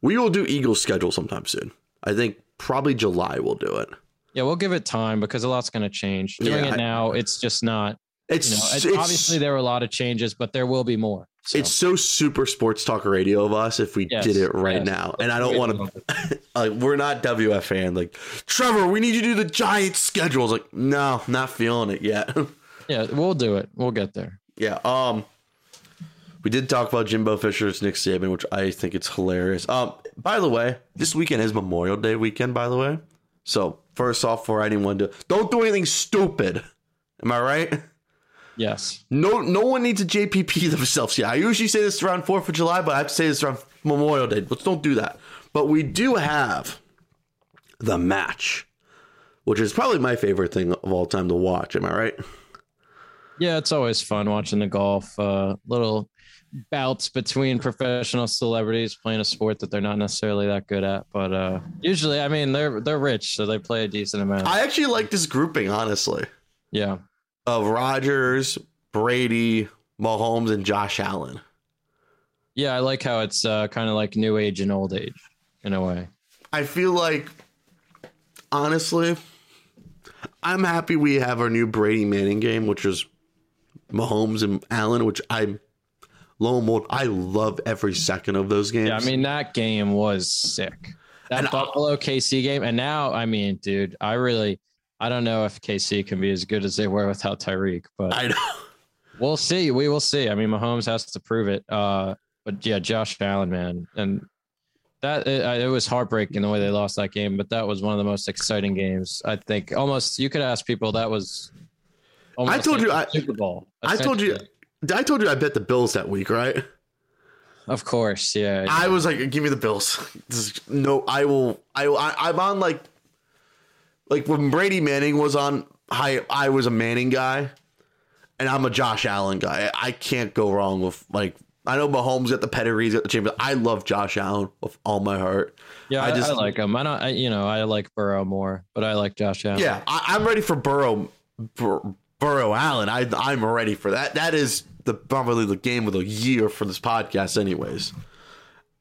we will do Eagles schedule sometime soon. I think probably July we'll do it. Yeah, we'll give it time because a lot's going to change. Doing Yeah, it I- now, it's just not. It's, You know, it's, it's obviously there were a lot of changes, but there will be more. So. it's so super sports talk radio of us if we Yes, did it right yes. now. And I don't want to like we're not WFAN like Trevor, we need you to do the Giants schedules. Like, no, not feeling it yet. yeah, we'll do it. We'll get there. Yeah. Um, we did talk about Jimbo Fisher's Nick Saban, which I think it's hilarious. Um, by the way, this weekend is Memorial Day weekend. By the way, so first off, for anyone to don't do anything stupid. Am I right? Yes. No, no one needs a JPP themselves. Yeah, I usually say this around Fourth of July, but I have to say this around Memorial Day. Let's don't do that. But we do have the match, which is probably my favorite thing of all time to watch. Am I right? Yeah, it's always fun watching the golf. Uh, little bouts between professional celebrities playing a sport that they're not necessarily that good at. But uh, usually, I mean, they're they're rich, so they play a decent amount. I actually like this grouping, honestly. yeah. of Rodgers, Brady, Mahomes, and Josh Allen. Yeah, I like how it's uh, kind of like new age and old age in a way. I feel like, honestly, I'm happy we have our new Brady Manning game, which is Mahomes and Allen, which I'm low and behold, I love every second of those games. Yeah, I mean that game was sick. That And I- Buffalo KC game, and now I mean, dude, I really, I don't know if KC can be as good as they were without Tyreek, but I know. we'll see. We will see. I mean, Mahomes has to prove it. Uh, but yeah, Josh Allen, man, and that it, it was heartbreaking the way they lost that game. But that was one of the most exciting games. I think almost you could ask people that was. almost told you I- Super Bowl. I told you. I told you I bet the Bills that week, right? Of course, yeah. I was like, give me the Bills. No, I will. I, I I'm on like, like when Brady Manning was on. I I was a Manning guy, and I'm a Josh Allen guy. I can't go wrong with like. I know Mahomes got the pedigrees at the chamber. I love Josh Allen with all my heart. yeah, I just- I like him. I don't. I, you know, I like Burrow more, but I like Josh Allen. Yeah, I, I'm ready for Burrow. Bur, Burrow Allen. I I'm ready for that. That is the probably the game of the year for this podcast, anyways.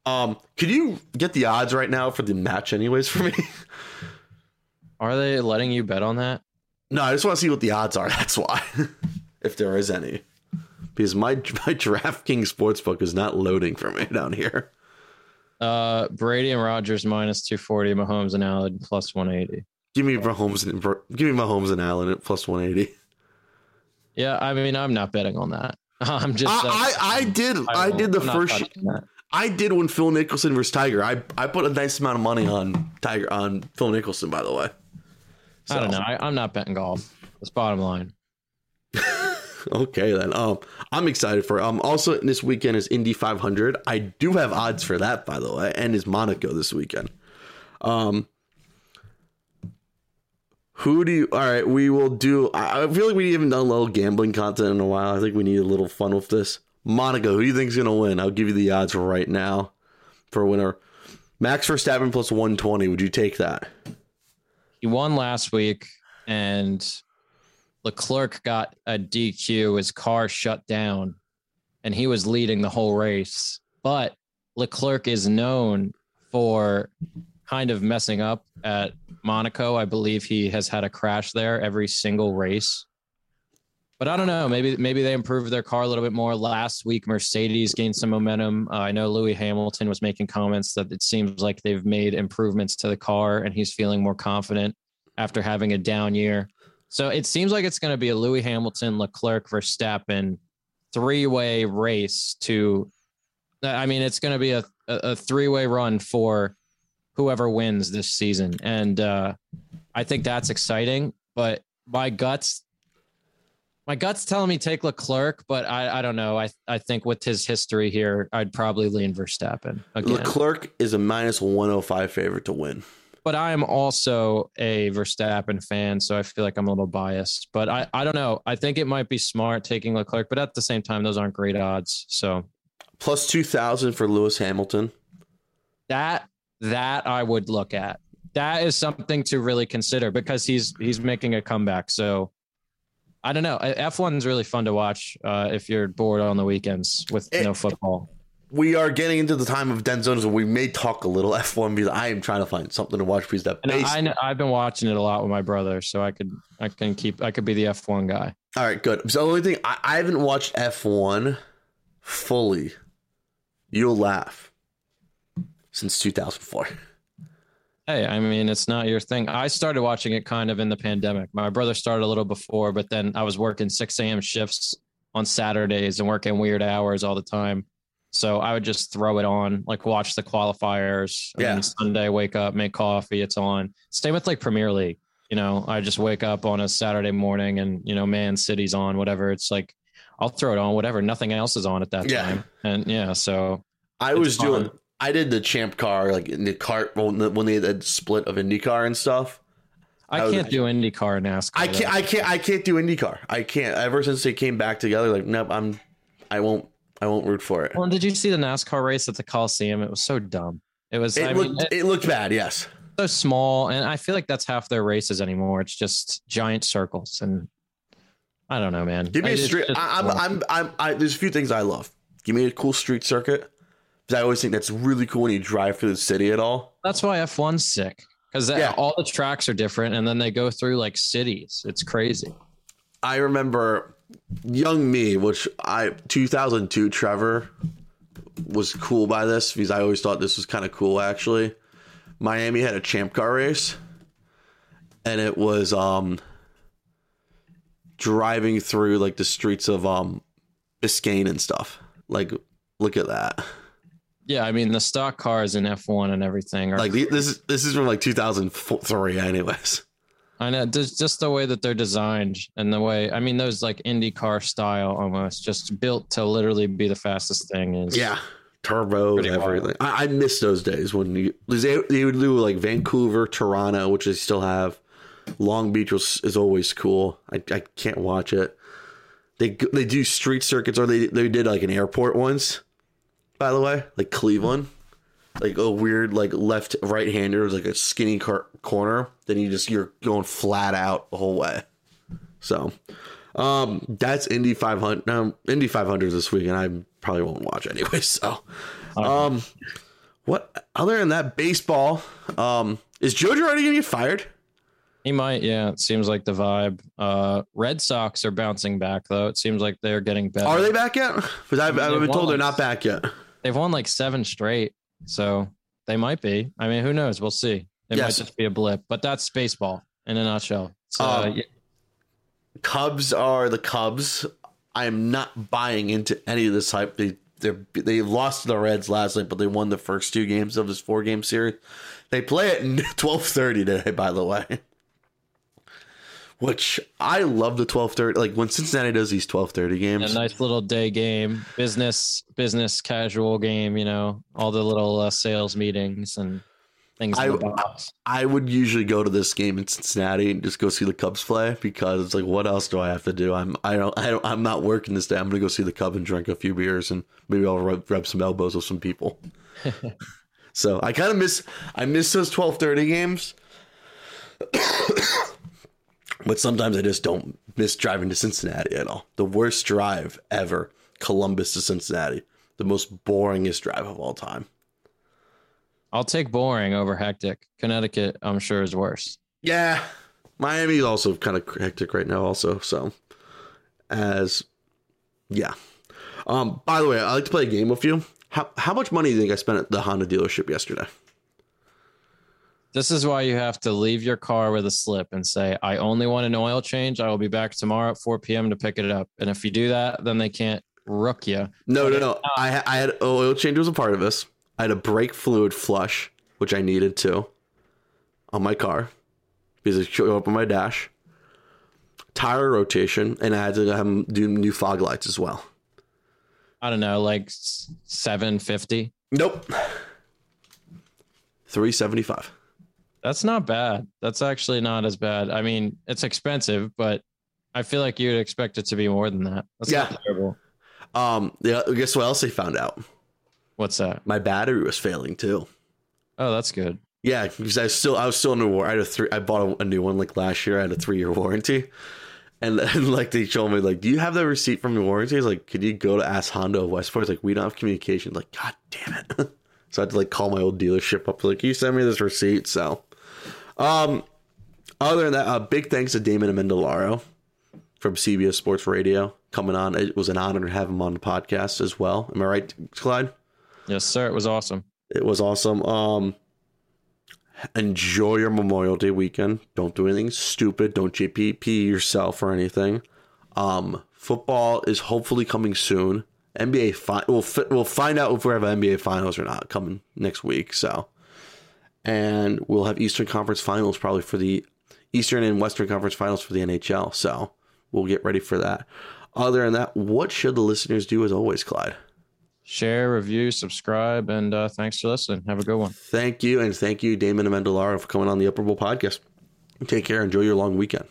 Um, could you get the odds right now for the match, anyways, for me? Are they letting you bet on that? No, I just want to see what the odds are. That's why, if there is any, because my my DraftKings sportsbook is not loading for me down here. Uh, Brady and Rodgers minus 240, Mahomes and Allen plus 180. Give me Mahomes and give me Mahomes and Allen at plus one eighty. Yeah, I mean, I'm not betting on that. I'm just. I, I, I did I, won't- did the first. I did when Phil Mickelson versus Tiger. I I put a nice amount of money on Tiger on Phil Mickelson. By the way, I don't know. I, I'm not betting golf. That's bottom line. Okay then. Um, I'm excited for. Um, also this weekend is Indy 500. I do have odds for that, by the way, and is Monaco this weekend. Um, who do you? All right, we will do. I feel like we haven't done a little gambling content in a while. I think we need a little fun with this. Monaco, who do you think is gonna win? I'll give you the odds right now for a winner. Max Verstappen plus 120. Would you take that? He won last week, and Leclerc got a DQ. His car shut down, and he was leading the whole race. But Leclerc is known for kind of messing up at Monaco. I believe he has had a crash there every single race. But I don't know. Maybe maybe they improved their car a little bit more. Last week, Mercedes gained some momentum. Uh, I know Lewis Hamilton was making comments that it seems like they've made improvements to the car, and he's feeling more confident after having a down year. So it seems like it's going to be a Lewis Hamilton, Leclerc, Verstappen three way race to. I mean, it's going to be a, a, three way run for whoever wins this season. And uh, I think that's exciting. But my guts, my guts telling me take Leclerc, but I, I don't know. I, I think with his history here, I'd probably lean Verstappen again. Leclerc is a minus 105 favorite to win. but I am also a Verstappen fan, so I feel like I'm a little biased. But I, I don't know. I think it might be smart taking Leclerc, but at the same time, those aren't great odds. So Plus 2,000 for Lewis Hamilton. that that I would look at. That is something to really consider because he's he's making a comeback. So I don't know. F1 is really fun to watch uh, if you're bored on the weekends with It- no football. We are getting into the time of Den Zones where we may talk a little F1 because I am trying to find something to watch because that And base. I, I've been watching it a lot with my brother, so I could I can keep I could be the F1 guy. All right, good. So the only thing I, I haven't watched F1 fully. You'll laugh. Since 2004. Hey, I mean, it's not your thing. I started watching it kind of in the pandemic. My brother started a little before, but then I was working 6 a.m. shifts on Saturdays and working weird hours all the time. So I would just throw it on, like watch the qualifiers. Yeah. Sunday, wake up, make coffee. It's on. Same with like Premier League. You know, I just wake up on a Saturday morning and, you know, Man City's on, whatever. It's like, I'll throw it on, whatever. Nothing else is on at that Yeah. time. And yeah, so I was doing. I did the champ car like in the cart when they had split of IndyCar and stuff. I I can't do IndyCar and NASCAR. I can't. I can't. I can't do IndyCar. I can't. Ever since they came back together, like nope. I'm. I won't. I won't root for it. Well, did you see the NASCAR race at the Coliseum? It was so dumb. It was. It I mean, looked. it- It looked bad. Yes. so small, and I feel like that's half their races anymore. It's just giant circles, and I don't know, man. Give me a It's street. I, I'm. I'm. I'm. I, there's a few things I love. Give me a cool street circuit. Because I always think that's really cool when you drive through the city at all. That's why F1's sick because Yeah. all the tracks are different, and then they go through like cities. It's crazy. I remember young me, which I 2002 Trevor was cool by this because I always thought this was kind of cool actually. Miami had a champ car race and it was um driving through like the streets of um Biscayne and stuff. Like look at that. Yeah, I mean the stock cars in F1 and everything are Like this is this is from like 2003 anyways. I know just just the way that they're designed and the way I mean those like IndyCar style almost just built to literally be the fastest thing is Yeah. Turbo, everything. I, I miss those days when you they, they would do like Vancouver, Toronto, which they still have. Long Beach was is always cool. I, I can't watch it. They they do street circuits, or they they did like an airport once. By the way, like Cleveland, like a weird like left right hander, like a skinny car, corner. Then you just you're going flat out the whole way. So, um, that's Indy 500. Um, Indy 500 this week, and I probably won't watch anyway. So, um, what other than that, baseball. Um, is Joe Girardi gonna get fired? He might, yeah. It seems like the vibe. Uh, Red Sox are bouncing back though. It seems like they're getting better. Are they back yet? Because I've, I've been told they're not back yet. They've won like seven straight, so they might be. I mean, who knows? We'll see. It Yes. might just be a blip, but that's baseball in a nutshell. So, Um, yeah, Cubs are the Cubs. I am not buying into any of this hype. They they they lost to the Reds last night, but they won the first two games of this four game series. They play at twelve thirty today, by the way. Which I love the twelve thirty. Like when Cincinnati does these twelve thirty games, a nice little day game, business, business casual game. You know, all the little uh, sales meetings and things. I- I would usually go to this game in Cincinnati and just go see the Cubs play because it's like, what else do I have to do? I'm I don't I don't I'm not working this day. I'm gonna go see the Cub and drink a few beers and maybe I'll rub, rub some elbows with some people. so I kind of miss I miss those twelve thirty games, but sometimes I just don't miss driving to Cincinnati at all. The worst drive ever, Columbus to Cincinnati, the most boringest drive of all time. I'll take boring over hectic. Connecticut, I'm sure, is worse. Yeah, Miami is also kind of hectic right now. Also, so as yeah. Um. By the way, I like to play a game with you. How how much money do you think I spent at the Honda dealership yesterday? This is why you have to leave your car with a slip and say, I only want an oil change. I will be back tomorrow at 4 p.m. to pick it up. And if you do that, then they can't rook you. No, no, no. I I had oh, oil change was a part of this. I had a brake fluid flush, which I needed to, on my car because it showed up on my dash. Tire rotation, and I had to have do new fog lights as well. I don't know, like 750. Nope. Three seventy five. That's not bad. That's actually not as bad. I mean, it's expensive, but I feel like you'd expect it to be more than that. That's Yeah. not terrible. Um. Yeah. Guess what else they found out? What's that? My battery was failing too. Oh, that's good. Yeah, because I was still I was still in a war. I had a three. I bought a, a new one like last year. I had a three year warranty, and, and like they showed me like, do you have the receipt from your warranty? It's like, could you go to Ask Honda of Westport? It's like we don't have communication. Like, god damn it. so I had to like call my old dealership up. Like, you send me this receipt? So, um, other than that, uh, big thanks to Damon Amendolara from CBS Sports Radio coming on. It was an honor to have him on the podcast as well. Am I right, Clyde? Yes, sir. It was awesome. It was awesome. Um, enjoy your Memorial Day weekend. Don't do anything stupid. Don't JPP yourself or anything. Um, football is hopefully coming soon. NBA fi- we'll fi- we'll find out if we have NBA finals or not coming next week. So, and we'll have Eastern Conference finals probably for the Eastern and Western Conference finals for the NHL. So we'll get ready for that. Other than that, what should the listeners do as always, Clyde? Share, review, subscribe, and uh, thanks for listening. Have a good one. Thank you, and thank you, Damon Amendolara, for coming on the Upper Bowl podcast. Take care. Enjoy your long weekend.